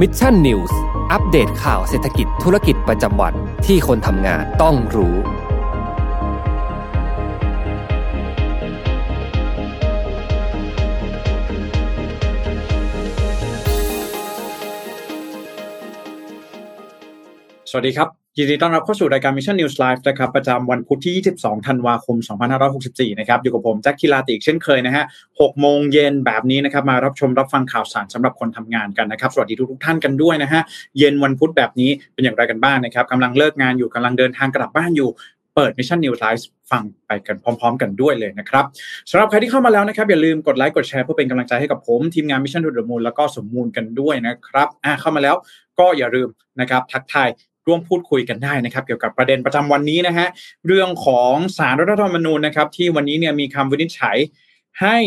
Mission News อัปเดตข่าวเศรษฐกิจธุรกิจประจำวันที่คนทำงานต้องรู้ สวัสดีครับ ยินดีต้อนรับเข้าสู่รายการ Mission News Live นะครับประจำวันพุธที่ 22 ธันวาคม 2564 นะครับอยู่กับผมแจ็คคิลาติกเช่นเคยนะฮะ 6 โมงเย็นแบบนี้นะครับมารับชมรับฟังข่าวสารสำหรับคนทำงานกันนะครับ สวัสดีทุกทุกท่านกันด้วยนะฮะ เย็นวันพุธแบบนี้เป็นอย่างไรกันบ้างนะครับกำลังเลิกงานอยู่กำลังเดินทางกลับบ้านอยู่เปิด Mission News Live ฟังไปกันพร้อม ๆ กันด้วยเลยนะครับสำหรับใครที่เข้ามาแล้วนะครับ อย่าลืมกดไลค์กดแชร์เพื่อเป็นกำลังใจให้กับผม ทีมงาน Mission to the Moon แล้วก็สมมูลกันด้วยนะครับอ่าเข้ามาแล้วก็อย่าลืมนะครับทักทาย ร่วมพูดคุยกันได้นะครับ เกี่ยวกับประเด็นประจำวันนี้นะฮะเรื่องของสารรัฐธรรมนูญนะครับ ที่วันนี้เนี่ยมีคำวินิจฉัยให้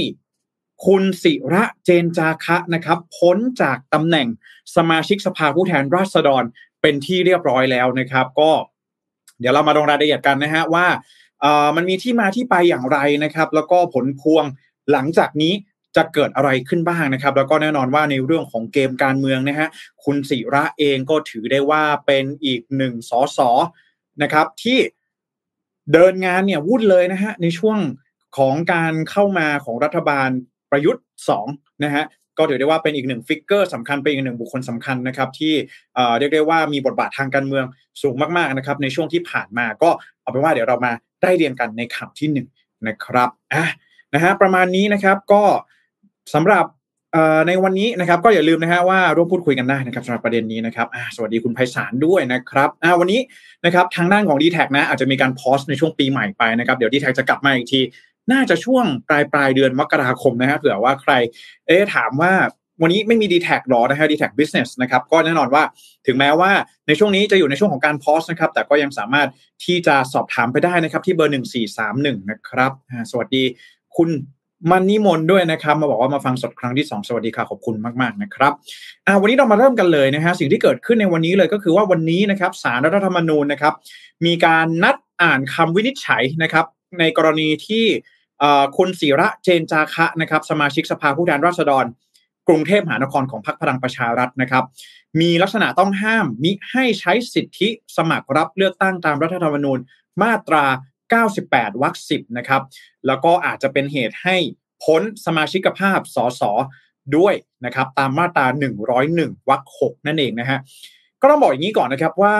คุณศิระเจนจาคะนะครับพ้นจากตำแหน่งสมาชิกสภาผู้แทนราษฎรเป็นที่เรียบร้อยแล้วนะครับ ก็ เดี๋ยวเรามาลงรายละเอียดกันนะฮะว่าเออมันมีที่มาที่ไปอย่างไรนะครับ แล้วก็ผลพวงหลังจากนี้ จะเกิดอะไรขึ้นบ้างนะครับ แล้วก็แน่นอนว่าในเรื่องของเกมการเมืองนะฮะคุณศิระเองก็ถือได้ว่าเป็นอีกหนึ่งสอสอนะครับ ที่เดินงานเนี่ยวุ่นเลยนะฮะในช่วงของการเข้ามาของรัฐบาลประยุทธ์2นะฮะก็ถือได้ว่าเป็นอีกหนึ่งฟิกเกอร์สำคัญเป็นอีกหนึ่งบุคคลสำคัญนะครับที่เอ่อเรียกได้ว่ามีบทบาททางการเมืองสูงมากๆนะครับ ในช่วงที่ผ่านมาก็เอาเป็นว่าเดี๋ยวเรามาได้เรียนกันในข่าวที่หนึ่งนะครับอะนะฮะประมาณนี้นะครับก็ สำหรับในวันนี้นะครับก็อย่าลืมนะฮะว่าร่วมพูดคุยกันได้นะครับสำหรับประเด็นนี้นะครับสวัสดีคุณไพศาลด้วยนะครับวันนี้นะครับทางด้านของ d t แทนะอาจจะมีการโพสต์ในช่วงปีใหม่ไปนะครับเดี๋ยว d t แทจะกลับมาอีกที น่าจะช่วงปลายปลายเดือนมกราคมนะฮะเผื่อว่าใครเอ๊ถามว่าวันนี้ไม่มี d t แทหรอนะฮะ d t แท Business นะครับก็แน่นอนว่าถึงแม้ว่าในช่วงนี้จะอยู่ในช่วงของการโพสต์นะครับแต่ก็ยังสามารถที่จะสอบถามไปได้นะครับที่เบอร์ 1431นะครับสวัสดีคุณ มันนิมนต์ด้วยนะครับ มาบอกว่ามาฟังสดครั้งที่ 2 สวัสดีค่ะ ขอบคุณมาก ๆ นะครับอ่าวันนี้เรามาเริ่มกันเลยนะฮะสิ่งที่เกิดขึ้นในวันนี้เลยก็คือว่าวันนี้นะครับสารรัฐธรรมนูญนะครับ มีการนัดอ่านคำวินิจฉัยนะครับ ในกรณีที่คุณศิระเจนจาคะนะครับ สมาชิกสภาผู้แทนราษฎร กรุงเทพมหานครของพรรคพลังประชารัฐนะครับ มีลักษณะต้องห้ามมิให้ใช้สิทธิสมัครรับเลือกตั้งตามรัฐธรรมนูญมาตรา 98วรรค10นะครับแล้วก็อาจจะเป็นเหตุให้พ้นสมาชิกภาพสสด้วยนะครับตามมาตรา 101วรรค6นั่นเองนะฮะก็ต้องบอกอย่างนี้ก่อนนะครับว่า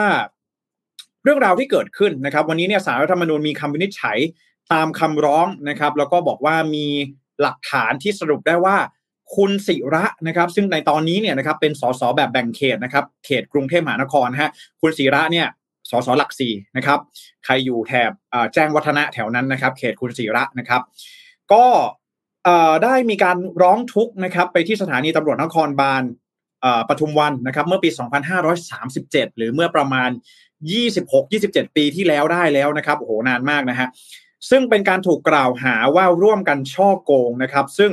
เรื่องราวที่เกิดขึ้นนะครับ วันนี้เนี่ยสารรัฐธรรมนูญมีคำวินิจฉัยตามคำร้องนะครับ แล้วก็บอกว่ามีหลักฐานที่สรุปได้ว่าคุณศิระนะครับ ซึ่งในตอนนี้เนี่ยนะครับเป็นสสแบบแบ่งเขตนะครับ เขตกรุงเทพมหานครฮะคุณศิระเนี่ย สสหลักสี่นะครับใครอยู่แถบแจ้งวัฒนะแถวนั้นนะครับ เขตคุณศิระนะครับ ก็ได้มีการร้องทุกข์นะครับ ไปที่สถานีตำรวจนครบาลปทุมวันนะครับ เมื่อปี 2537 หรือเมื่อประมาณ 26-27 ปีที่แล้วได้แล้วนะครับโอ้โหนานมากนะฮะซึ่งเป็นการถูกกล่าวหาว่าร่วมกันช่อโกงนะครับ ซึ่ง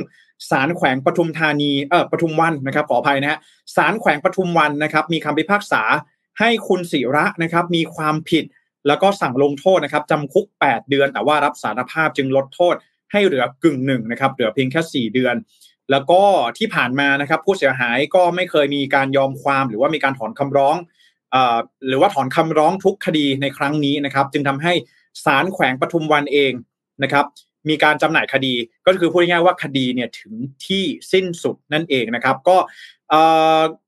ศาลแขวงปทุมธานีเออปทุมวันนะครับขออภัยนะฮะศาลแขวงปทุมวันนะครับ มีคำพิพากษา ให้คุณศิระนะครับมีความผิดแล้วก็สั่งลงโทษนะครับจำคุก 8 เดือน แต่ว่ารับสารภาพจึงลดโทษให้เหลือกึ่งหนึ่งนะครับเหลือเพียงแค่ 4 เดือน แล้วก็ที่ผ่านมานะครับผู้เสียหายก็ไม่เคยมีการยอมความหรือว่ามีการถอนคำร้องอหรือว่าถอนคำร้องทุกคดีในครั้งนี้นะครับ จึงทำให้ศาลแขวงปทุมวันเองนะครับ มีการจำหน่ายคดี ก็คือพูดง่ายๆว่าคดีเนี่ยถึงที่สิ้นสุดนั่นเองนะครับ ก็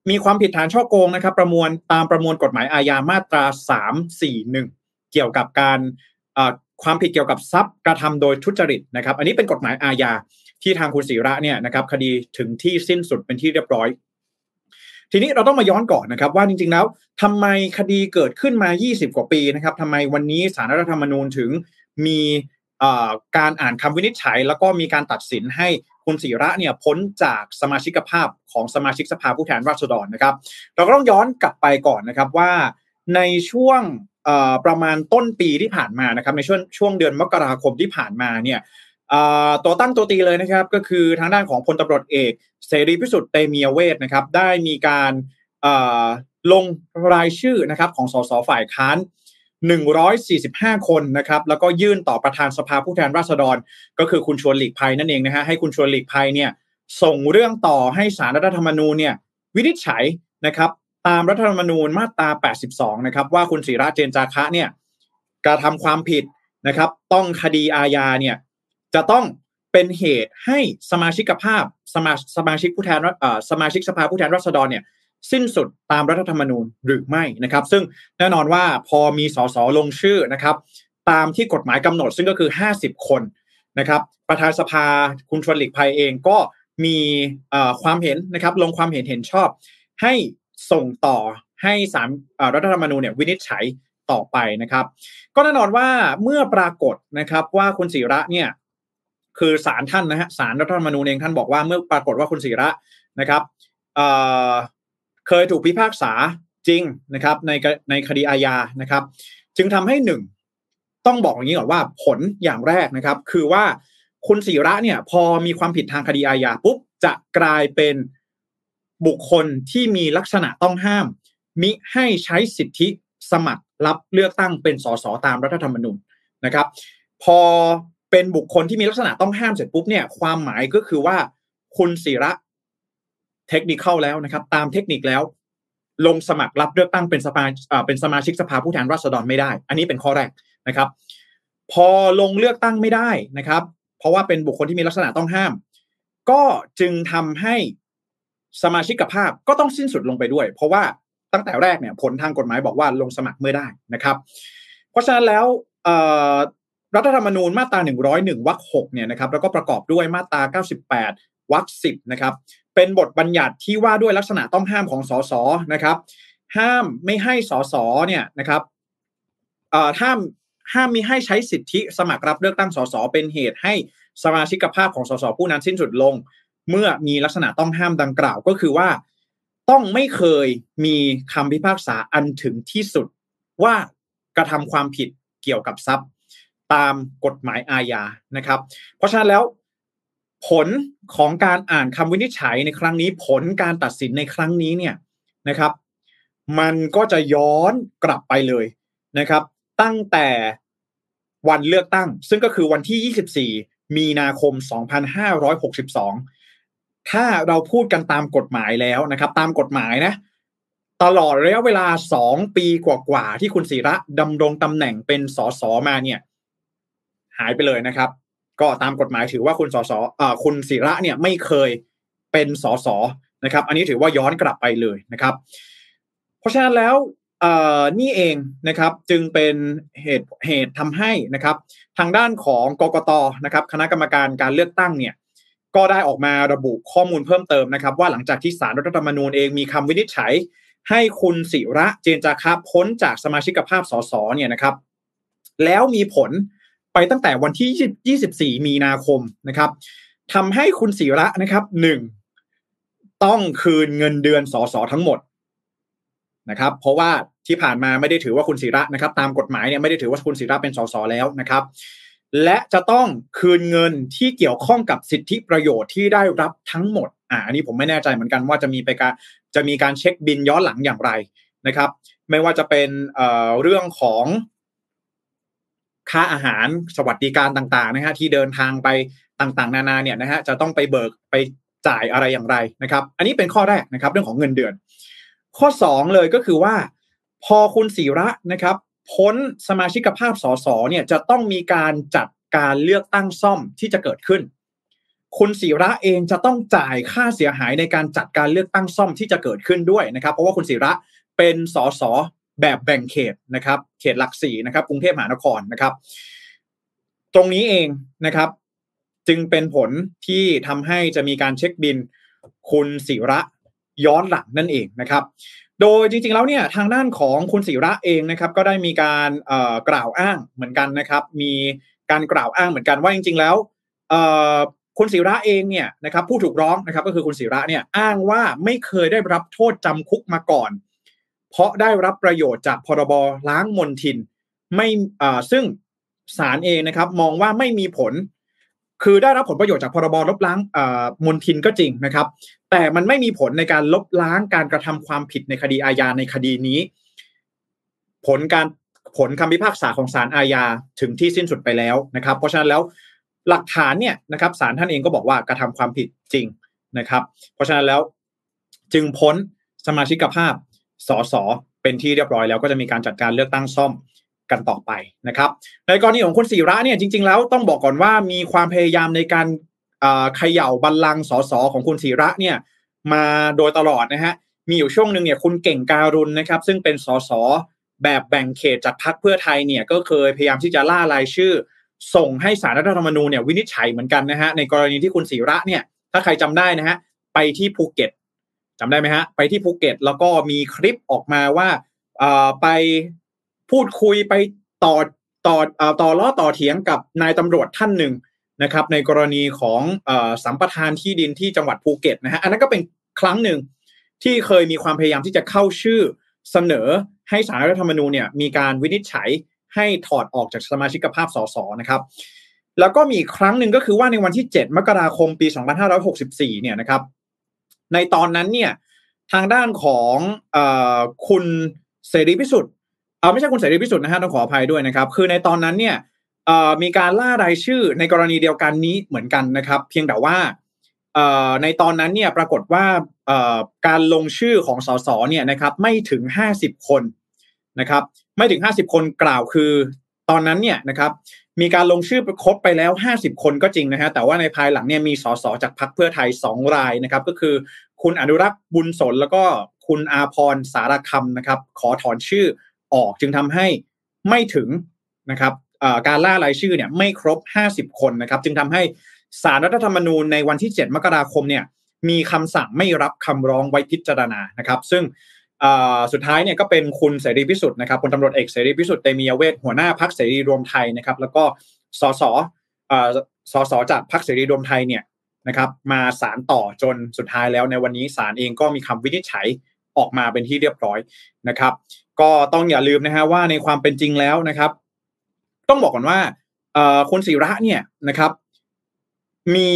มีความผิดฐานช่อโกงนะครับ ประมวลตามประมวลกฎหมายอาญามาตรา 341 เกี่ยวกับการความผิดเกี่ยวกับทรัพย์กระทำโดยทุจริตนะครับ อันนี้เป็นกฎหมายอาญาที่ทางคุณศิระเนี่ยนะครับ คดีถึงที่สิ้นสุดเป็นที่เรียบร้อย ทีนี้เราต้องมาย้อนก่อนนะครับ ว่าจริงๆแล้วทำไมคดีเกิดขึ้นมา 20 กว่าปีนะครับทำไมวันนี้สารรัฐธรรมนูญถึงมี การอ่านคำวินิจฉัย แล้วก็มีการตัดสินให้คุณศิระเนี่ยพ้นจากสมาชิกภาพของสมาชิกสภาผู้แทนราษฎรนะครับ เราก็ต้องย้อนกลับไปก่อนนะครับว่าในช่วงประมาณต้นปีที่ผ่านมานะครับในช่วงช่วงเดือนมกราคมที่ผ่านมาเนี่ยต่อตัวตั้งตัวตีเลยนะครับ ก็คือทางด้านของพลตำรวจเอกเสรีพิสุทธิ์เตมียเวทนะครับ ได้มีการลงรายชื่อนะครับของสสฝ่ายค้าน 145 คนนะครับแล้วก็ยื่นต่อประธานสภาผู้แทนราษฎร ก็คือคุณชวนหลีกภัยนั่นเองนะฮะให้คุณชวนหลีกภัยเนี่ยส่งเรื่องต่อให้สารรัฐธรรมนูญเนี่ยวินิจฉัยนะครับตามรัฐธรรมนูญมาตรา 82 นะครับว่าคุณศิระเจนจาคะเนี่ยกระทำความผิดนะครับ ต้องคดีอาญาเนี่ยจะต้องเป็นเหตุให้สมาชิกภาพสมาสมาชิกผู้แทนสมาชิกสภาผู้แทนราษฎรเนี่ย สิ้นสุดตามรัฐธรรมนูญหรือไม่นะครับ ซึ่งแน่นอนว่าพอมีสสลงชื่อนะครับ ตามที่กฎหมายกำหนดซึ่งก็คือ 50 คนนะครับ ประธานสภาคุณชวนหลีกภัยเองก็มีความเห็นนะครับ ลงความเห็นเห็นชอบ ให้ส่งต่อให้สารรัฐธรรมนูญเนี่ยวินิจฉัยต่อไปนะครับ ก็แน่นอนว่าเมื่อปรากฏนะครับว่าคุณศิระเนี่ยคือศาลท่านนะฮะศาลรัฐธรรมนูญเองท่านบอกว่าเมื่อปรากฏว่าคุณศิระนะครับ เคยถูกพิพากษาจริงนะครับในในคดีอาญานะครับ จึงทำให้หนึ่งต้องบอกอย่างนี้ก่อนว่าผลอย่างแรกนะครับ คือว่าคุณศิระเนี่ย พอมีความผิดทางคดีอาญาปุ๊บจะกลายเป็นบุคคลที่มีลักษณะต้องห้าม มิให้ใช้สิทธิสมัครรับเลือกตั้งเป็นสสตามรัฐธรรมนูญนะครับ พอเป็นบุคคลที่มีลักษณะต้องห้ามเสร็จปุ๊บเนี่ย ความหมายก็คือว่าคุณศิระ เทคนิคเข้าแล้วนะครับ ตามเทคนิคแล้ว ลงสมัครรับเลือกตั้งเป็นสภาเป็นสมาชิกสภาผู้แทนราษฎรไม่ได้ อันนี้เป็นข้อแรกนะครับ พอลงเลือกตั้งไม่ได้นะครับ เพราะว่าเป็นบุคคลที่มีลักษณะต้องห้าม ก็จึงทำให้สมาชิกภาพก็ต้องสิ้นสุดลงไปด้วย เพราะว่าตั้งแต่แรกเนี่ยผลทางกฎหมายบอกว่าลงสมัครเมื่อได้นะครับ เพราะฉะนั้นแล้วรัฐธรรมนูญมาตรา 101วรรค6เนี่ยนะครับแล้วก็ประกอบด้วยมาตรา 98วรรค10นะครับ เป็นบทบัญญัติที่ว่าด้วยลักษณะต้องห้ามของสสนะครับ ห้ามไม่ให้สสเนี่ยนะครับห้ามห้ามมีให้ใช้สิทธิสมัครรับเลือกตั้งสสเป็นเหตุให้สมาชิกภาพของสสผู้นั้นสิ้นสุดลง เมื่อมีลักษณะต้องห้ามดังกล่าวก็คือว่า ต้องไม่เคยมีคำพิพากษาอันถึงที่สุดว่ากระทำความผิดเกี่ยวกับทรัพย์ ตามกฎหมายอาญานะครับ เพราะฉะนั้นแล้ว ผลของการอ่านคำวินิจฉัยในครั้งนี้ ผลการตัดสินในครั้งนี้เนี่ยนะครับ มันก็จะย้อนกลับไปเลยนะครับ ตั้งแต่วันเลือกตั้ง ซึ่งก็คือวันที่ 24 มีนาคม 2562 ถ้าเราพูดกันตามกฎหมายแล้วนะครับ ตามกฎหมายนะตลอดระยะเวลา 2 ปีกว่าๆที่คุณศิระดำรงตำแหน่งเป็นสสมาเนี่ย หายไปเลยนะครับ ก็ตามกฎหมายถือว่าคุณสสอคุณศิระเนี่ยไม่เคยเป็นสสนะครับ อันนี้ถือว่าย้อนกลับไปเลยนะครับ เพราะฉะนั้นแล้วนี่เองนะครับจึงเป็นเหตุเหตุทำให้นะครับ ทางด้านของกกตนะครับ คณะกรรมการการเลือกตั้งเนี่ยก็ได้ออกมาระบุข้อมูลเพิ่มเติมนะครับ ว่าหลังจากที่สารรัฐธรรมนูญเองมีคำวินิจฉัย ให้คุณศิระเจนจาคะพ้นจากสมาชิกภาพสสเนี่ยนะครับ แล้วมีผล ไปตั้งแต่วันที่ 24 มีนาคมนะครับทำให้คุณศิระนะครับหนึ่งต้องคืนเงินเดือนสสทั้งหมดนะครับ เพราะว่าที่ผ่านมาไม่ได้ถือว่าคุณศิระนะครับ ตามกฎหมายเนี่ยไม่ได้ถือว่าคุณศิระเป็นสสแล้วนะครับ และจะต้องคืนเงินที่เกี่ยวข้องกับสิทธิประโยชน์ที่ได้รับทั้งหมดอ่าอันนี้ผมไม่แน่ใจเหมือนกันว่าจะมีไปการจะมีการเช็คบินย้อนหลังอย่างไรนะครับ ไม่ว่าจะเป็นเเรื่องของ ค่าอาหารสวัสดิการต่างๆนะฮะที่เดินทางไปต่างๆ นานาเนี่ยนะฮะจะต้องไปเบิกไปจ่ายอะไรอย่างไรนะครับ อันนี้เป็นข้อแรกนะครับเรื่องของเงินเดือน ข้อ 2 เลยก็คือว่า พอคุณศิระนะครับ พ้นสมาชิกภาพสสเนี่ยจะต้องมีการจัดการเลือกตั้งซ่อมที่จะเกิดขึ้น คุณศิระเองจะต้องจ่ายค่าเสียหายในการจัดการเลือกตั้งซ่อมที่จะเกิดขึ้นด้วยนะครับ เพราะว่าคุณศิระเป็นสส แบบแบ่งเขตนะครับเขตหลักสี่นะครับกรุงเทพมหานครนะครับ ตรงนี้เองนะครับ จึงเป็นผลที่ทำให้จะมีการเช็คบินคุณศิระย้อนหลังนั่นเองนะครับ โดยจริงๆแล้วเนี่ยทางด้านของคุณศิระเองนะครับ ก็ได้มีการกล่าวอ้างเหมือนกันนะครับ มีการกล่าวอ้างเหมือนกันว่าจริง ๆ แล้วคุณศิระเองเนี่ยนะครับผู้ถูกร้องนะครับก็คือคุณศิระเนี่ยอ้างว่าไม่เคยได้รับโทษจำคุกมาก่อน เพราะได้รับประโยชน์จากพรบล้างมลทิน ไม่อ่าซึ่งศาลเองนะครับ มองว่าไม่มีผล คือได้รับผลประโยชน์จากพรบลบล้างมลทินก็จริงนะครับ แต่มันไม่มีผลในการลบล้างการกระทำความผิดในคดีอาญาในคดีนี้ ผลการผลคำพิพากษาของศาลอาญาถึงที่สิ้นสุดไปแล้วนะครับ เพราะฉะนั้นแล้วหลักฐานเนี่ยนะครับศาลท่านเองก็บอกว่ากระทำความผิดจริงนะครับ เพราะฉะนั้นแล้วจึงพ้นสมาชิกภาพ สสเป็นที่เรียบร้อยแล้วก็จะมีการจัดการเลือกตั้งซ่อมกันต่อไปนะครับในกรณีของคุณศิระเนี่ยจริง ๆ แล้วต้องบอกก่อนว่ามีความพยายามในการเขย่าบัลลังก์สสของคุณศิระเนี่ยมาโดยตลอดนะฮะมีอยู่ช่วงหนึ่งเนี่ยคุณเก่งการุณนะครับซึ่งเป็นสสแบบแบ่งเขตจากพรรคเพื่อไทยเนี่ยก็เคยพยายามที่จะล่ารายชื่อ ส่งให้สารรัฐธรรมนูญเนี่ยวินิจฉัยเหมือนกันนะฮะในกรณีที่คุณศิระเนี่ยถ้าใครจำได้นะฮะไปที่ภูเก็ต จำได้ไหมฮะ ไปที่ภูเก็ตแล้วก็มีคลิปออกมาว่าไปพูดคุยไปต่อต่อต่อล้อต่อเถียงกับนายตำรวจท่านหนึ่งนะครับ ในกรณีของสัมปทานที่ดินที่จังหวัดภูเก็ตนะฮะอันนั้นก็เป็นครั้งหนึ่งที่เคยมีความพยายามที่จะเข้าชื่อเสนอให้สารรัฐธรรมนูญเนี่ยมีการวินิจฉัยให้ถอดออกจากสมาชิกภาพสสนะครับแล้วก็มีครั้งหนึ่งก็คือว่าในวันที่ 7 มกราคมปี 2564 เนี่ยนะครับ ในตอนนั้นเนี่ยทางด้านของอคุณเสรีพิสุทธิ์เออไม่ใช่คุณเสรีพิสุทธิ์นะฮะต้องขออภัยด้วยนะครับ คือในตอนนั้นเนี่ยมีการล่ารายชื่อในกรณีเดียวกันนี้เหมือนกันนะครับ เพียงแต่ว่าในตอนนั้นเนี่ยปรากฏว่าการลงชื่อของสสเนี่ยนะครับไม่ถึง 50 คนนะครับ ไม่ถึง 50 คนกล่าวคือตอนนั้นเนี่ยนะครับ มีการลงชื่อครบไปแล้ว 50 คนก็จริงนะฮะแต่ว่าในภายหลังเนี่ยมีสสจากพรรคเพื่อไทย 2 รายนะครับ ก็คือ คุณอนุรักษ์บุญสนแล้วก็คุณอาพรสารคำนะครับ ขอถอนชื่อออกจึงทำให้ไม่ถึงนะครับการล่ารายชื่อเนี่ยไม่ครบ 50 คนนะครับ จึงทำให้สารรัฐธรรมนูญในวันที่ 7 มกราคมเนี่ยมีคำสั่งไม่รับคำร้องไว้พิจารณานะครับ ซึ่ง สุดท้ายเนี่ยก็เป็นคุณเสรีพิสุทธิ์นะครับพลตำรวจเอกเสรีพิสุทธิ์เตมียเวทหัวหน้าพักเสรีรวมไทยนะครับ แล้วก็สสสสจากพักเสรีรวมไทยเนี่ยนะครับมาสารต่อจนสุดท้ายแล้วในวันนี้ศาลเองก็มีคำวินิจฉัยออกมาเป็นที่เรียบร้อยนะครับ ก็ต้องอย่าลืมนะฮะว่าในความเป็นจริงแล้วนะครับ ต้องบอกก่อนว่าคุณศิระเนี่ยนะครับ มี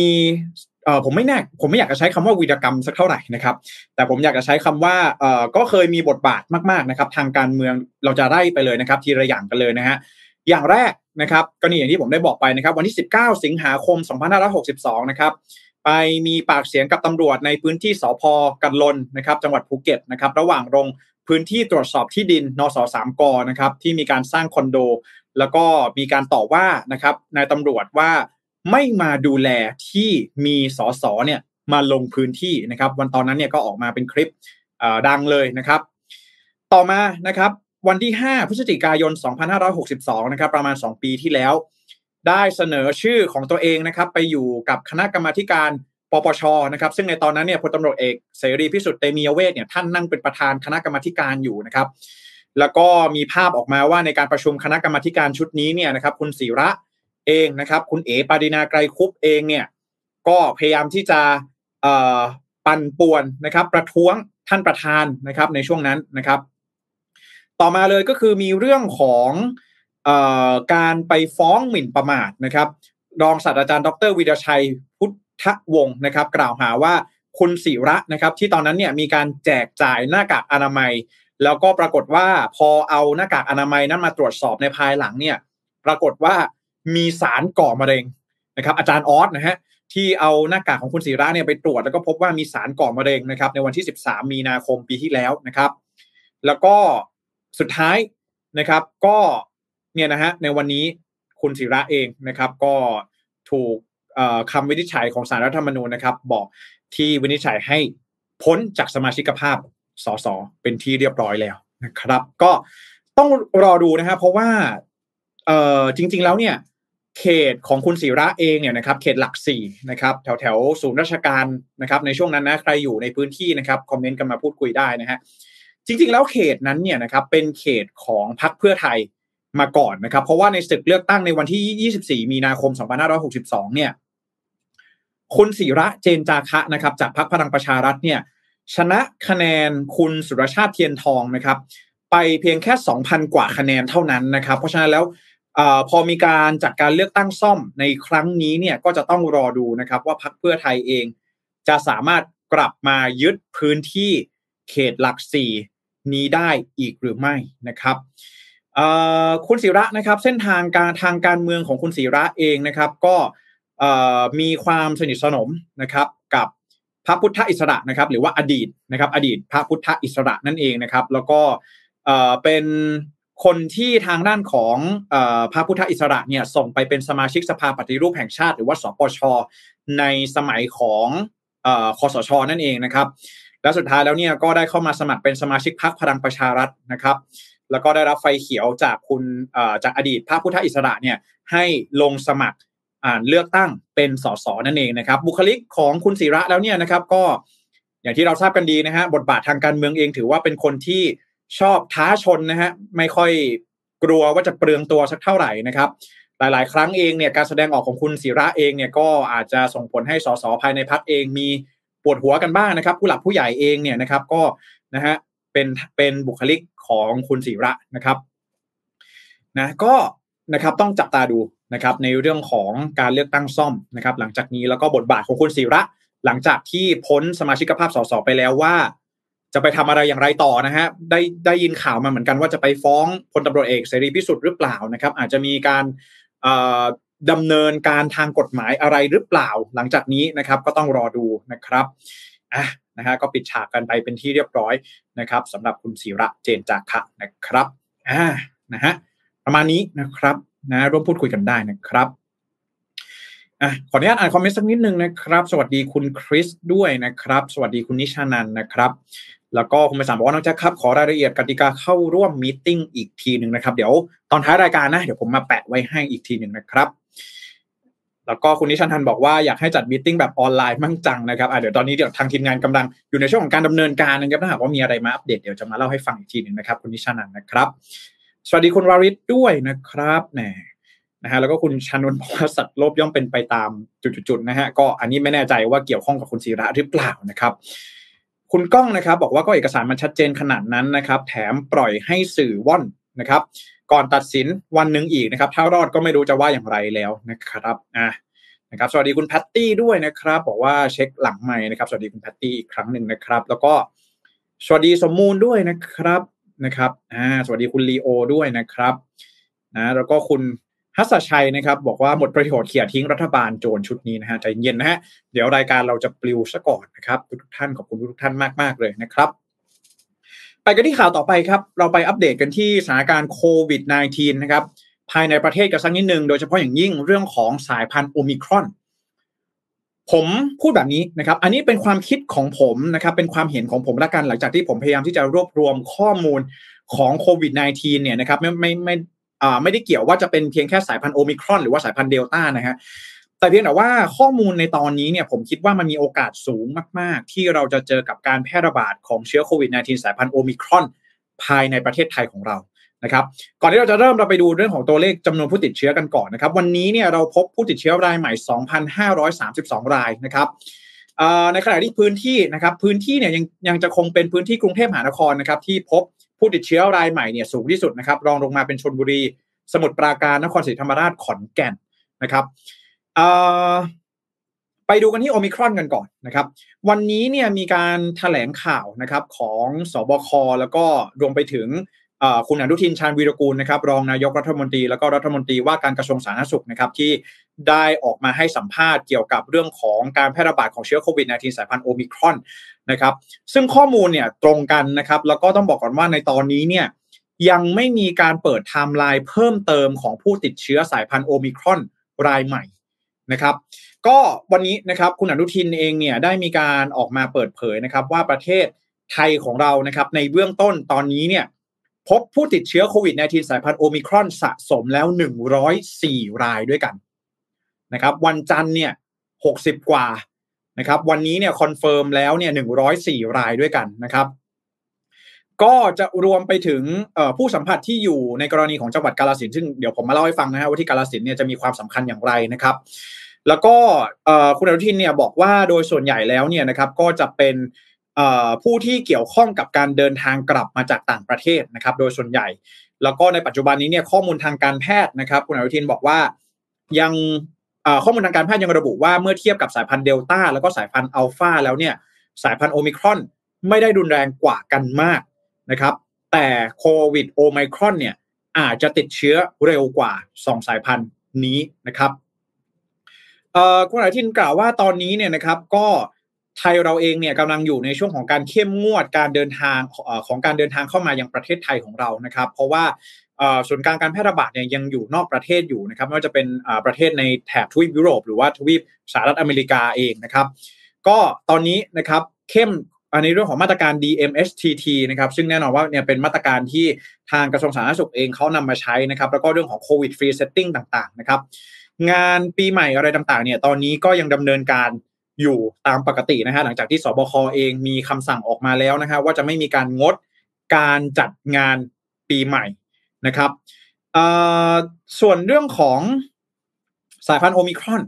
เอ่อผมไม่แน่ผมไม่อยากจะใช้คำว่าวีรกรรมสักเท่าไหร่นะครับ แต่ผมอยากจะใช้คำว่าเอ่อก็เคยมีบทบาทมากๆนะครับ ทางการเมืองเราจะไล่ไปเลยนะครับ ทีละอย่างกันเลยนะฮะอย่างแรกนะครับก็นี่อย่างที่ผมได้บอกไปนะครับ วันที่ 19 สิงหาคม 2562 นะครับไปมีปากเสียงกับตำรวจในพื้นที่สพกันลนนะครับ จังหวัดภูเก็ตนะครับ ระหว่างลงพื้นที่ตรวจสอบที่ดินนสสามกนะครับที่มีการสร้างคอนโด แล้วก็มีการต่อว่านะครับนายตำรวจว่า ไม่มาดูแลที่มีสสเนี่ยมาลงพื้นที่นะครับ วันตอนนั้นเนี่ยก็ออกมาเป็นคลิปดังเลยนะครับ ต่อมานะครับ วันที่ 5 พฤศจิกายน 2562 นะครับ ประมาณ 2 ปีที่แล้ว ได้เสนอชื่อของตัวเองนะครับ ไปอยู่กับคณะกรรมาการปปชนะครับ ซึ่งในตอนนั้นเนี่ยพลตำรวจเอกเสรีพิสุทธิ์เตมียเวทเนี่ยท่านนั่งเป็นประธานคณะกรรมาการอยู่นะครับ แล้วก็มีภาพออกมาว่าในการประชุมคณะกรรมาการชุดนี้เนี่ยนะครับ คุณศิระเเองนะครับ คุณเอ๋ปารินาไกรคุปเองเนี่ย ก็พยายามที่จะปั่นป่วนนะครับ ประท้วงท่านประธานนะครับ ในช่วงนั้นนะครับ ต่อมาเลยก็คือมีเรื่องของอการไปฟ้องหมิ่นประมาทนะครับ รองศาสตราจารย์ดรวิดชัยพุทธวงศ์นะครับ กล่าวหาว่าคุณศิระนะครับ ที่ตอนนั้นเนี่ยมีการแจกจ่ายหน้ากากอนามัย แล้วก็ปรากฏว่าพอเอาหน้ากากอนามัยนั้นมาตรวจสอบในภายหลังเนี่ย ปรากฏว่า มีสารก่อมะเร็งนะครับอาจารย์ออสนะฮะที่เอาหน้ากากของคุณศิระเนี่ยไปตรวจแล้วก็พบว่ามีสารก่อมะเร็งนะครับในวันที่ 13 มีนาคมปีที่แล้วนะครับ แล้วก็สุดท้ายนะครับก็เนี่ยนะฮะในวันนี้คุณศิระเองนะครับ ก็ถูกคำวินิจฉัยของสารรัฐธรรมนูญนะครับ บอกที่วินิจฉัยให้พ้นจากสมาชิกภาพสสเป็นที่เรียบร้อยแล้วนะครับ ก็ต้องรอดูนะครับเพราะว่าจริง ๆ แล้วเนี่ย เขตของคุณศิระเองเนี่ยนะครับเขตหลักสี่นะครับแถวแถวศูนย์ราชการนะครับในช่วงนั้นนะใครอยู่ในพื้นที่นะครับคอมเมนต์กันมาพูดคุยได้นะฮะจริง ๆ แล้วเขตนั้นเนี่ยนะครับเป็นเขตของพรรคเพื่อไทยมาก่อนนะครับ เพราะว่าในศึกเลือกตั้งในวันที่ 24 มีนาคม 2562 เนี่ยคุณศิระเจนจาคะนะครับจากพรรคพลังประชารัฐเนี่ยชนะคะแนนคุณสุรชาติเทียนทองนะครับ ไปเพียงแค่ 2,000 กว่าคะแนนเท่านั้นนะครับ เพราะฉะนั้นแล้ว อพอมีการจัดการเลือกตั้งซ่อมในครั้งนี้เนี่ยก็จะต้องรอดูนะครับ ว่าพรรคเพื่อไทยเอง จะสามารถกลับมายึดพื้นที่เขตหลักสี่นี้ได้อีกหรือไม่นะครับคุณศิระนะครับ เส้นทางการทางการเมืองของคุณศิระเองนะครับ ก็มีความสนิทสนมนะครับ กับพระพุทธอิสระนะครับ หรือว่าอดีตนะครับ อดีตพระพุทธอิสระนั่นเองนะครับ แล้วก็เป็น คนที่ทางด้านของพระพุทธอิสระเนี่ยส่งไปเป็นสมาชิกสภาปฏิรูปแห่งชาติ หรือว่าสปช ในสมัยของคอสช นั่นเองนะครับ และสุดท้ายแล้วเนี่ยก็ได้เข้ามาสมัครเป็นสมาชิกพรรคพลังประชารัฐนะครับ แล้วก็ได้รับไฟเขียวจากคุณจากอดีตพระพุทธอิสระเนี่ยให้ลงสมัครเลือกตั้งเป็นสสนั่นเองนะครับ บุคลิกของคุณศิระแล้วเนี่ยนะครับก็อย่างที่เราทราบกันดีนะฮะบทบาททางการเมืองเองถือว่าเป็นคนที่ ชอบท้าชนนะฮะไม่ค่อยกลัวว่าจะเปลืองตัวสักเท่าไหร่นะครับ หลายๆ ครั้งเองเนี่ยการแสดงออกของคุณศิระเองเนี่ยก็อาจจะส่งผลให้สสภายในพักเองมีปวดหัวกันบ้างนะครับ ผู้หลักผู้ใหญ่เองเนี่ยนะครับก็นะฮะเป็นเป็นบุคลิกของคุณศิระนะครับนะก็นะครับต้องจับตาดูนะครับในเรื่องของการเลือกตั้งซ่อมนะครับ หลังจากนี้แล้วก็บทบาทของคุณศิระหลังจากที่พ้นสมาชิกภาพสสไปแล้วว่า จะไปทำอะไรอย่างไรต่อนะฮะได้ได้ยินข่าวมาเหมือนกันว่าจะไปฟ้องพลตำรวจเอกเสรีพิสุทธิ์หรือเปล่านะครับ อาจจะมีการดำเนินการทางกฎหมายอะไรหรือเปล่า หลังจากนี้นะครับ ก็ต้องรอดูนะครับอะนะฮะก็ปิดฉากกันไปเป็นที่เรียบร้อยนะครับสำหรับคุณศิระเจนจาคะนะครับอ่านะฮะประมาณนี้นะครับนะร่วมพูดคุยกันได้นะครับอะขออนุญาตอ่านคอมเมนต์สักนิดนึงนะครับ สวัสดีคุณคริสด้วยนะครับ สวัสดีคุณนิชานันนะครับ แล้วก็คุณไปสามบอกว่าน้องแจ็คครับขอรายละเอียดกติกาเข้าร่วมมีติ้งอีกทีหนึ่งนะครับ เดี๋ยวตอนท้ายรายการนะเดี๋ยวผมมาแปะไว้ให้อีกทีหนึ่งนะครับ แล้วก็คุณนิชันทันบอกว่าอยากให้จัด meeting แบบออนไลน์มั่งจังนะครับอะเดี๋ยวตอนนี้เดี๋ยวทางทีมงานกำลังอยู่ในช่วงของการดำเนินการนะครับถ้าหากว่ามีอะไรมาอัปเดตเดี๋ยวจะมาเล่าให้ฟังอีกทีหนึ่งนะครับ คุณนิชันนันนะครับ สวัสดีคุณวาริศด้วยนะครับแหนนะฮะแล้วก็คุณชานนท์บอกว่าสัตว์โลกย่อมเป็นไปตามจุดๆนะฮะก็อันนี้ไม่แน่ใจว่าเกี่ยวข้องกับคุณสิระหรือเปล่านะครับ คุณก้องนะครับ บอกว่าก็เอกสารมันชัดเจนขนาดนั้นนะครับ แถมปล่อยให้สื่อว่อนนะครับ ก่อนตัดสินวันหนึ่งอีกนะครับ ถ้ารอดก็ไม่รู้จะว่าอย่างไรแล้วนะครับอะนะครับ สวัสดีคุณแพตตี้ด้วยนะครับ บอกว่าเช็คหลังใหม่นะครับ สวัสดีคุณแพตตี้อีกครั้งหนึ่งนะครับ แล้วก็สวัสดีสมมูลด้วยนะครับนะครับอ่าสวัสดีคุณลีโอด้วยนะครับนะแล้วก็คุณ ฮัสชัยนะครับบอกว่าหมดประโยชน์เขี่ยทิ้งรัฐบาลโจรชุดนี้นะฮะใจเย็นนะฮะเดี๋ยวรายการเราจะปลิวซะก่อนนะครับทุกท่านขอบคุณทุกท่านมากๆเลยนะครับ ไปกันที่ข่าวต่อไปครับ เราไปอัปเดตกันที่สถานการณ์โควิด -19 นะครับภายในประเทศกันสักนิดนึงโดยเฉพาะอย่างยิ่งเรื่องของสายพันธุ์โอมิครอนผมพูดแบบนี้นะครับ อันนี้เป็นความคิดของผมนะครับ เป็นความเห็นของผมละกันหลังจากที่ผมพยายามที่จะรวบรวมข้อมูลของโควิด -19 เนี่ยนะครับไม่ไม่ไม่ ไม่ได้เกี่ยวว่าจะเป็นเพียงแค่สายพันธุ์โอมิครอนหรือว่าสายพันธุ์เดลต้านะฮะแต่เพียงแต่ว่าข้อมูลในตอนนี้เนี่ยผมคิดว่ามันมีโอกาสสูงมาก ๆ ที่เราจะเจอกับการแพร่ระบาดของเชื้อโควิด -19 สายพันธุ์โอมิครอนภายในประเทศไทยของเรานะครับก่อนที่เราจะเริ่มเราไปดูเรื่องของตัวเลขจำนวนผู้ติดเชื้อกันก่อนนะครับ วันนี้เนี่ยเราพบผู้ติดเชื้อรายใหม่ 2,532 รายนะครับในขณะที่พื้นที่นะครับพื้นที่เนี่ยยังยังจะคงเป็นพื้นที่กรุงเทพมหานครนะครับที่พบ ผู้ติดเชื้อรายใหม่เนี่ยสูงที่สุดนะครับ รองลงมาเป็นชนบุรี สมุทรปราการนครศรีธรรมราชขอนแก่นนะครับไปดูกันที่โอมิครอนกันก่อนนะครับ วันนี้เนี่ยมีการถแถลงข่าวนะครับของสอบคแล้วก็รวมไปถึง คุณอนุทินชาญวีรกูลนะครับรองนายกรัฐมนตรีแล้วก็รัฐมนตรีว่าการกระทรวงสาธารณสุขนะครับที่ได้ออกมาให้สัมภาษณ์เกี่ยวกับเรื่องของการแพร่ระบาดของเชื้อโควิด -19 สายพันธุ์โอมิครอนนะครับซึ่งข้อมูลเนี่ยตรงกันนะครับแล้วก็ต้องบอกก่อนว่าในตอนนี้เนี่ยยังไม่มีการเปิดไทม์ไลน์เพิ่มเติมของผู้ติดเชื้อสายพันธุ์โอมิครอนรายใหม่นะครับก็วันนี้นะครับคุณอนุทินเองเนี่ยได้มีการออกมาเปิดเผยนะครับว่าประเทศไทยของเรานะครับในเบื้องต้นตอนนี้เนี่ย พบผู้ติดเชื้อโควิด -19 สายพันธุ์โอมิครอนสะสมแล้ว 104 รายด้วยกันนะครับวันจันทร์เนี่ย60 กว่านะครับวันนี้เนี่ย confirm แล้วเนี่ย104 รายด้วยกันนะครับก็จะรวมไปถึงผู้สัมผัสที่อยู่ในกรณีของจังหวัดกาลสินซึ่งเดี๋ยวผมมาเล่าให้ฟังนะฮะว่าที่กาลสินเนี่ยจะมีความสำคัญอย่างไรนะครับ แล้วก็คุณอนุทินเนี่ยบอกว่าโดยส่วนใหญ่แล้วเนี่ยนะครับก็จะเป็น ผู้ที่เกี่ยวข้องกับการเดินทางกลับมาจากต่างประเทศนะครับโดยส่วนใหญ่ แล้วก็ในปัจจุบันนี้เนี่ยข้อมูลทางการแพทย์นะครับคุณอนุทินบอกว่ายังข้อมูลทางการแพทย์ยังระบุว่าเมื่อเทียบกับสายพันธุ์เดลต้าแล้วก็สายพันธุ์อัลฟาแล้วเนี่ยสายพันธุ์โอมิครอนไม่ได้รุนแรงกว่ากันมากนะครับแต่โควิดโอไมครอนเนี่ยอาจจะติดเชื้อเร็วกว่า 2 สายพันธุ์นี้นะครับคุณอนุทินกล่าวว่าตอนนี้เนี่ยนะครับก็ ไทยเราเองเนี่ยกำลังอยู่ในช่วงของการเข้มงวดการเดินทางของการเดินทางเข้ามายังประเทศไทยของเรานะครับ เพราะว่าศูนย์กลางการแพร่ระบาดเนี่ยยังอยู่นอกประเทศอยู่นะครับไม่ว่าจะเป็นประเทศในแถบทวีปยุโรป หรือว่าทวีปสหรัฐอเมริกาเองนะครับ ก็ตอนนี้นะครับเข้มในเรื่องของมาตรการ DMHTT นะครับซึ่งแน่นอนว่าเนี่ยเป็นมาตรการที่ทางกระทรวงสาธารณสุขเองเขานำมาใช้นะครับ แล้วก็เรื่องของ COVID Free Setting ต่างๆนะครับ งานปีใหม่อะไรต่างๆเนี่ยตอนนี้ก็ยังดำเนินการ อยู่ตามปกตินะฮะหลังจากที่สบคเองมีคำสั่งออกมาแล้วนะครับว่าจะไม่มีการงดการจัดงานปีใหม่นะครับส่วนเรื่องของสายพันธุ์โอมิครอน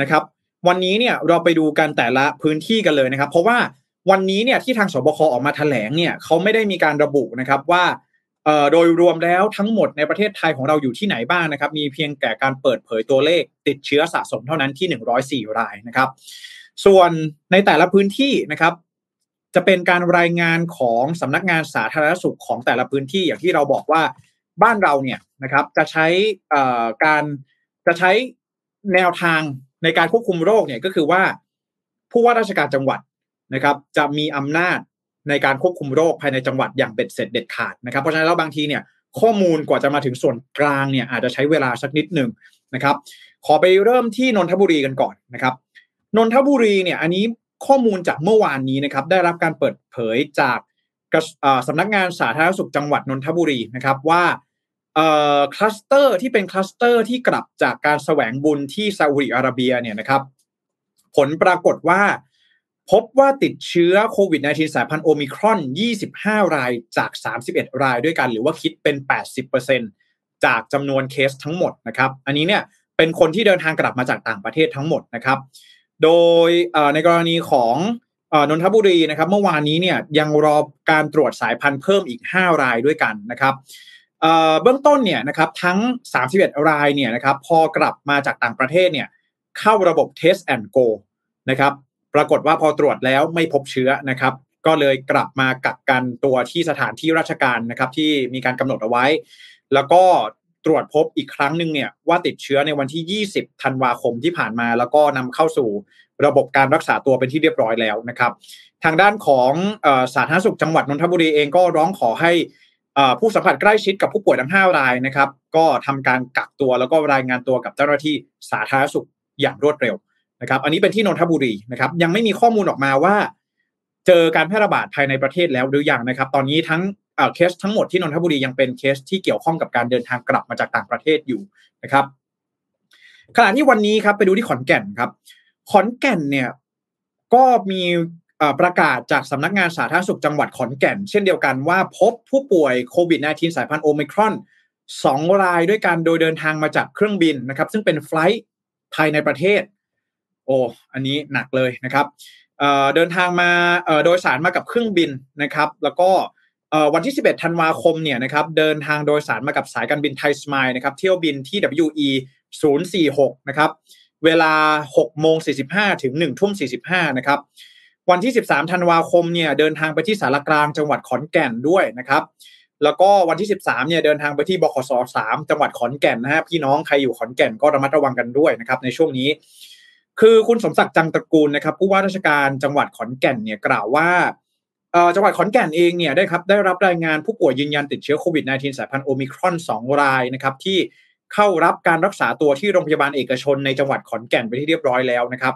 นะครับ วันนี้เนี่ยเราไปดูกันแต่ละพื้นที่กันเลยนะครับ เพราะว่าวันนี้เนี่ยที่ทางสบคออกมาแถลงเนี่ยเขาไม่ได้มีการระบุนะครับว่าโดยรวมแล้วทั้งหมดในประเทศไทยของเราอยู่ที่ไหนบ้างนะครับ มีเพียงแต่การเปิดเผยตัวเลขติดเชื้อสะสมเท่านั้นที่ 104 รายนะครับ ส่วนในแต่ละพื้นที่นะครับ จะเป็นการรายงานของสำนักงานสาธารณสุขของแต่ละพื้นที่อย่างที่เราบอกว่าบ้านเราเนี่ยนะครับจะใช้การจะใช้แนวทางในการควบคุมโรคเนี่ยก็คือว่าผู้ว่าราชการจังหวัดนะครับจะมีอำนาจในการควบคุมโรคภายในจังหวัดอย่างเบ็ดเสร็จเด็ดขาดนะครับ เพราะฉะนั้นแล้วบางทีเนี่ยข้อมูลกว่าจะมาถึงส่วนกลางเนี่ยอาจจะใช้เวลาสักนิดหนึ่งนะครับ ขอไปเริ่มที่นนทบุรีกันก่อนนะครับ นนทบุรีเนี่ยอันนี้ข้อมูลจากเมื่อวานนี้นะครับได้รับการเปิดเผยจากสำนักงานสาธารณสุขจังหวัดนนทบุรีนะครับว่าคลัสเตอร์ที่เป็นคลัสเตอร์ที่กลับจากการแสวงบุญที่ซาอุดิอาระเบียเนี่ยนะครับ ผลปรากฏว่า พบว่าติดเชื้อโควิด -19 สายพันธุ์โอมิครอน 25 รายจาก 31 รายด้วยกัน หรือว่าคิดเป็น 80%จากจำนวนเคสทั้งหมดนะครับ อันนี้เนี่ยเป็นคนที่เดินทางกลับมาจากต่างประเทศทั้งหมดนะครับ โดยในกรณีของนนทบุรีนะครับเมื่อวานนี้เนี่ยยังรอการตรวจสายพันธุ์เพิ่มอีก 5 รายด้วยกันนะครับเบื้องต้นเนี่ยนะครับทั้ง 31 รายเนี่ยนะครับพอกลับมาจากต่างประเทศเนี่ยเข้าระบบ Test and Go นะครับปรากฏว่าพอตรวจแล้วไม่พบเชื้อนะครับ ก็เลยกลับมากักกันตัวที่สถานที่ราชการนะครับที่มีการกำหนดเอาไว้ แล้วก็ ตรวจพบอีกครั้งหนึ่งเนี่ยว่าติดเชื้อในวันที่ 20 ธันวาคมที่ผ่านมา แล้วก็นำเข้าสู่ระบบการรักษาตัวเป็นที่เรียบร้อยแล้วนะครับ ทางด้านของสาธารณสุขจังหวัดนนทบุรีเองก็ร้องขอให้ผู้สัมผัสใกล้ชิดกับผู้ป่วยทั้ง 5 รายนะครับ ก็ทำการกักตัวแล้วก็รายงานตัวกับเจ้าหน้าที่สาธารณสุขอย่างรวดเร็วนะครับ อันนี้เป็นที่นนทบุรีนะครับ ยังไม่มีข้อมูลออกมาว่า เจอการแพร่ระบาดภายในประเทศแล้วหรือยังนะครับ ตอนนี้ทั้ง เคสทั้งหมดที่นนทบุรียังเป็นเคสที่เกี่ยวข้องกับการเดินทางกลับมาจากต่างประเทศอยู่นะครับขณะที่วันนี้ครับไปดูที่ขอนแก่นครับ ขอนแก่นเนี่ยก็มีประกาศจากสำนักงานสาธารณสุขจังหวัดขอนแก่น เช่นเดียวกันว่าพบผู้ป่วยโควิด -19 สายพันธุ์โอมิครอนสองรายด้วยกันโดยเดินทางมาจากเครื่องบินนะครับ ซึ่งเป็นไฟล์ภายในประเทศ โอ้อันนี้หนักเลยนะครับเดินทางมาโดยสารมากับเครื่องบินนะครับ แล้วก็ วันที่ 11 ธันวาคมเนี่ยนะครับเดินทางโดยสารมากับสายการบินไทยสมายนะครับเที่ยวบินที่ WE 046นะครับเวลา6โมง45 ถึง1ทุ่ม45นะครับวันที่ 13 ธันวาคมเนี่ยเดินทางไปที่สารกลางจังหวัดขอนแก่นด้วยนะครับแล้วก็วันที่ 13เนี่ยเดินทางไปที่บขส3จังหวัดขอนแก่นนะฮะพี่น้องใครอยู่ขอนแก่นก็ระมัดระวังกันด้วยนะครับในช่วงนี้ คือคุณสมศักดิ์จังตระกูลนะครับผู้ว่าราชการจังหวัดขอนแก่นเนี่ยกล่าวว่า จังหวัดขอนแก่นเองเนี่ยได้ครับได้รับรายงานผู้ป่วยยืนยันติดเชื้อโควิด -19 สายพันธุ์โอมิครอน 2 รายนะครับที่เข้ารับการรักษาตัวที่โรงพยาบาลเอกชนในจังหวัดขอนแก่นไปที่เรียบร้อยแล้วนะครับ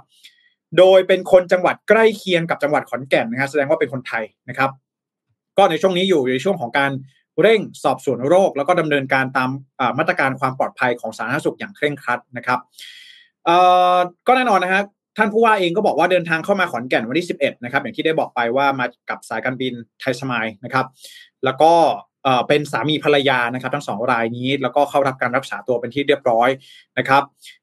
โดยเป็นคนจังหวัดใกล้เคียงกับจังหวัดขอนแก่นนะครับแสดงว่าเป็นคนไทยนะครับ ก็ในช่วงนี้อยู่ในช่วงของการเร่งสอบสวนโรค แล้วก็ดำเนินการตามมาตรการความปลอดภัยของสาธารณสุขอย่างเคร่งครัดนะครับก็แน่นอนนะฮะ ท่านผู้ว่าเองก็บอกว่าเดินทางเข้ามาขอนแก่นวันที่ 11 นะครับ อย่างที่ได้บอกไปว่ามากับสายการบินไทยสมายนะครับ แล้วก็เป็นสามีภรรยานะครับ ทั้งสองรายนี้ แล้วก็เข้ารับการรักษาตัวเป็นที่เรียบร้อยนะครับ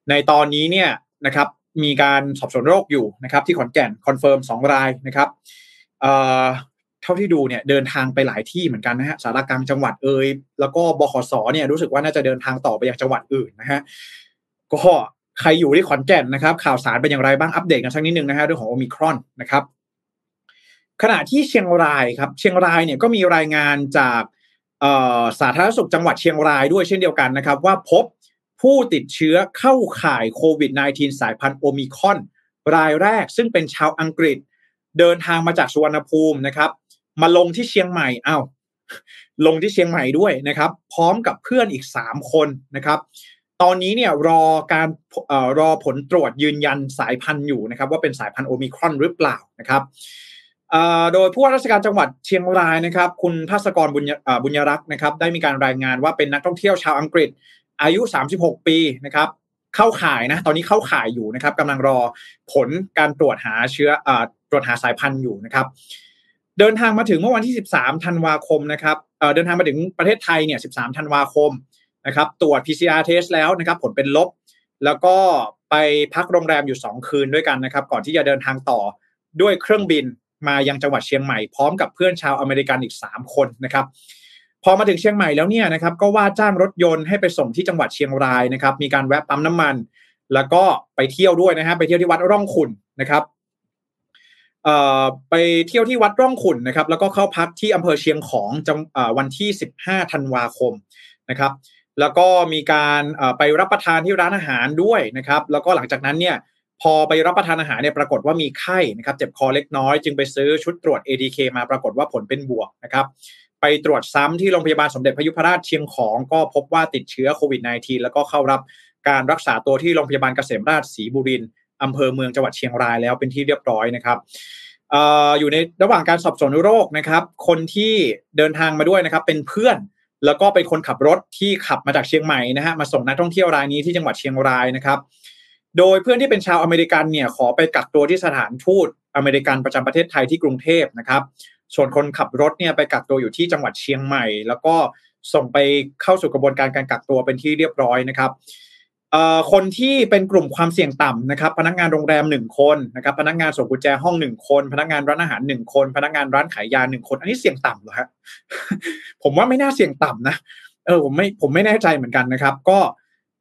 ในตอนนี้เนี่ยนะครับมีการสอบสวนโรคอยู่นะครับ ที่ขอนแก่น confirm สองรายนะครับเท่าที่ดูเนี่ยเดินทางไปหลายที่เหมือนกันนะฮะศาลากลางจังหวัดเอ่ยแล้วก็บขสเนี่ยรู้สึกว่าน่าจะเดินทางต่อไปยังจังหวัดอื่นนะฮะก็ ใครอยู่ที่ขอนแก่นนะครับ ข่าวสารเป็นอย่างไรบ้างอัปเดตกันสักนิดนึงนะฮะเรื่องของโอมิครอนนะครับ ขณะที่เชียงรายครับ เชียงรายเนี่ยก็มีรายงานจากสาธารณสุขจังหวัดเชียงรายด้วยเช่นเดียวกันนะครับ ว่าพบผู้ติดเชื้อเข้าข่ายโควิด -19 สายพันธุ์โอมิคอนรายแรกซึ่งเป็นชาวอังกฤษ เดินทางมาจากสุวรรณภูมินะครับ มาลงที่เชียงใหม่อ้าวลงที่เชียงใหม่ด้วยนะครับ พร้อมกับเพื่อนอีกสามคนนะครับ ตอนนี้เนี่ยรอการอรอผลตรวจยืนยันสายพันธุ์อยู่นะครับ ว่าเป็นสายพันธุ์โอมิครอนหรือเปล่านะครับโดยผู้ว่าราชการจังหวัดเชียงรายนะครับ คุณทัศกรบุญบุญรักษ์นะครับ ได้มีการรายงานว่าเป็นนักท่องเที่ยวชาวอังกฤษ อายุ 36 ปีนะครับ เข้าข่ายนะ ตอนนี้เข้าข่ายอยู่นะครับกำลังรอผลการตรวจหาเชื้ออตรวจหาสายพันธุ์อยู่นะครับ เดินทางมาถึงเมื่อวันที่ 13 ธันวาคมนะครับเดินทางมาถึงประเทศไทยเนี่ย 13 ธันวาคม นะครับตรวจ PCR test แล้วนะครับผลเป็นลบ แล้วก็ไปพักโรงแรมอยู่ 2 คืนด้วยกันนะครับ ก่อนที่จะเดินทางต่อด้วยเครื่องบินมายังจังหวัดเชียงใหม่พร้อมกับเพื่อนชาวอเมริกันอีก 3 คนนะครับพอมาถึงเชียงใหม่แล้วเนี่ยนะครับก็ว่าจ้างรถยนต์ให้ไปส่งที่จังหวัดเชียงรายนะครับ มีการแวะปั๊มน้ำมัน แล้วก็ไปเที่ยวด้วยนะฮะไปเที่ยวที่วัดร่องขุนนะครับไปเที่ยวที่วัดร่องขุนนะครับ แล้วก็เข้าพักที่อำเภอเชียงของจังวันที่ 15 ธันวาคมนะครับ แล้วก็มีการไปรับประทานที่ร้านอาหารด้วยนะครับ แล้วก็หลังจากนั้นเนี่ยพอไปรับประทานอาหารเนี่ยปรากฏว่ามีไข้นะครับเจ็บคอเล็กน้อยจึงไปซื้อชุดตรวจ ATK มาปรากฏว่าผลเป็นบวกนะครับไปตรวจซ้ำที่โรงพยาบาลสมเด็จพยุพราชเชียงของก็พบว่าติดเชื้อโควิด -19 แล้วก็เข้ารับการรักษาตัวที่โรงพยาบาลเกษมราชศรีบุรินทร์อำเภอเมืองจังหวัดเชียงรายแล้วเป็นที่เรียบร้อยนะครับอยู่ในระหว่างการสอบสวนโรคนะครับ คนที่เดินทางมาด้วยนะครับเป็นเพื่อน แล้วก็เป็นคนขับรถที่ขับมาจากเชียงใหม่นะฮะมาส่งนักท่องเที่ยวรายนี้ที่จังหวัดเชียงรายนะครับ โดยเพื่อนที่เป็นชาวอเมริกันเนี่ยขอไปกักตัวที่สถานทูตอเมริกันประจำประเทศไทยที่กรุงเทพนะครับ ส่วนคนขับรถเนี่ยไปกักตัวอยู่ที่จังหวัดเชียงใหม่ แล้วก็ส่งไปเข้าสู่กระบวนการการกักตัวเป็นที่เรียบร้อยนะครับ คนที่เป็นกลุ่มความเสี่ยงต่ำนะครับ พนักงานโรงแรมหนึ่งคนนะครับ พนักงานส่งกุญแจห้องหนึ่งคน พนักงานร้านอาหารหนึ่งคน พนักงานร้านขายยาหนึ่งคน อันนี้เสี่ยงต่ำเหรอฮะผมว่าไม่น่าเสี่ยงต่ำนะเออผมไม่ผมไม่แน่ใจเหมือนกันนะครับ ก็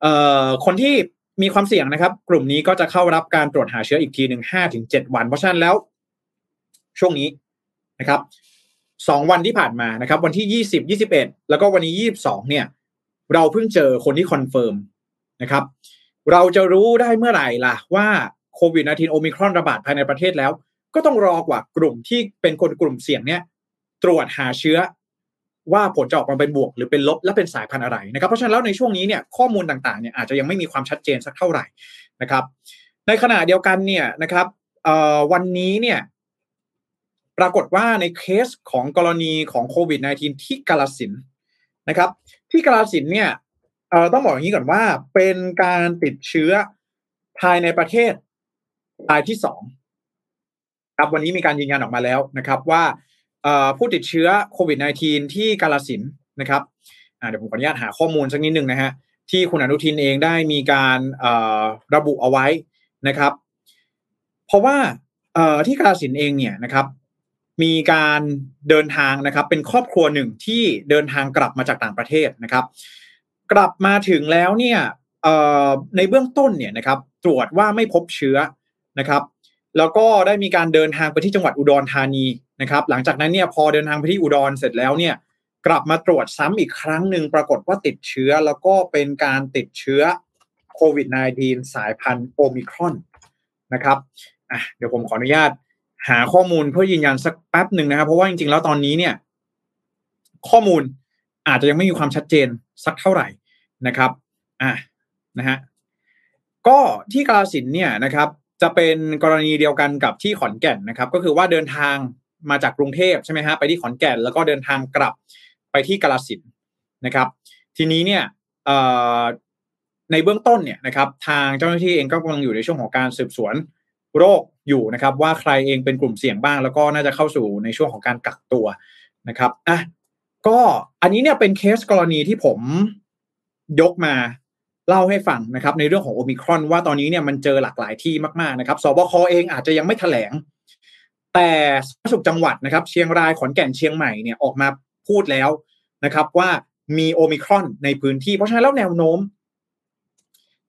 เอ่อคนที่มีความเสี่ยงนะครับ กลุ่มนี้ก็จะเข้ารับการตรวจหาเชื้ออีกทีหนึ่งห้าถึงเจ็ดวัน เพราะฉะนั้นแล้วช่วงนี้นะครับสองวันที่ผ่านมานะครับ วันที่ยี่สิบยี่สิบเอ็ดแล้วก็วันนี้ยี่สิบสองเนี่ย เราเพิ่งเจอคนที่ confirm นะครับ เราจะรู้ได้เมื่อไหร่ล่ะว่าโควิด -19 โอมิครอนระบาดภายในประเทศแล้ว ก็ต้องรอดูว่ากลุ่มที่เป็นคนกลุ่มเสี่ยงเนี่ยตรวจหาเชื้อว่าผลจะออกมาเป็นบวกหรือเป็นลบและเป็นสายพันธุ์อะไรนะครับ เพราะฉะนั้นแล้วในช่วงนี้เนี่ยข้อมูลต่างๆเนี่ยอาจจะยังไม่มีความชัดเจนสักเท่าไหร่นะครับ ในขณะเดียวกันเนี่ยนะครับวันนี้เนี่ยปรากฏว่าในเคสของกรณีของโควิด -19 ที่กาลสินนะครับ ที่กาลสินเนี่ย ต้องบอกอย่างนี้ก่อนว่า เป็นการติดเชื้อภายในประเทศรายที่สองครับวันนี้มีการยืนยันออกมาแล้วนะครับ ว่าผู้ติดเชื้อโควิด -19 ที่กาลสินนะครับเดี๋ยวผมขออนุญาตหาข้อมูลสักนิดหนึ่งนะฮะที่คุณอนุทินเองได้มีการระบุเอาไว้นะครับ เพราะว่าที่กาลสินเองเนี่ยนะครับ มีการเดินทางนะครับ เป็นครอบครัวหนึ่งที่เดินทางกลับมาจากต่างประเทศนะครับ กลับมาถึงแล้วเนี่ยในเบื้องต้นเนี่ยนะครับตรวจว่าไม่พบเชื้อนะครับ แล้วก็ได้มีการเดินทางไปที่จังหวัดอุดรธานีนะครับ หลังจากนั้นเนี่ยพอเดินทางไปที่อุดรเสร็จแล้วเนี่ยกลับมาตรวจซ้ำอีกครั้งหนึ่งปรากฏว่าติดเชื้อแล้วก็เป็นการติดเชื้อโควิด -19 สายพันธุ์โอมิครอนนะครับอะเดี๋ยวผมขออนุญาตหาข้อมูลเพื่อยืนยันสักแป๊บหนึ่งนะครับ เพราะว่าจริงๆแล้วตอนนี้เนี่ย ข้อมูลอาจจะยังไม่มีความชัดเจนสักเท่าไหร่ นะครับอะนะฮะก็ที่กาลสินเนี่ยนะครับ จะเป็นกรณีเดียวกันกับที่ขอนแก่นนะครับ ก็คือว่าเดินทางมาจากกรุงเทพใช่ไหมฮะไปที่ขอนแก่นแล้วก็เดินทางกลับไปที่กาลสินนะครับ ทีนี้เนี่ยในเบื้องต้นเนี่ยนะครับ ทางเจ้าหน้าที่เองก็กำลังอยู่ในช่วงของการสืบสวนโรคอยู่นะครับ ว่าใครเองเป็นกลุ่มเสี่ยงบ้าง แล้วก็น่าจะเข้าสู่ในช่วงของการกักตัวนะครับอะก็อันนี้เนี่ยเป็นเคสกรณีที่ผม ยกมาเล่าให้ฟังนะครับในเรื่องของโอมิครอนว่าตอนนี้เนี่ยมันเจอหลากหลายที่มากๆนะครับสบคเองอาจจะยังไม่แถลง แต่สาธารณสุขจังหวัดนะครับ เชียงรายขอนแก่นเชียงใหม่เนี่ยออกมาพูดแล้วนะครับว่ามีโอมิครอนในพื้นที่ เพราะฉะนั้นแล้วแนวโน้ม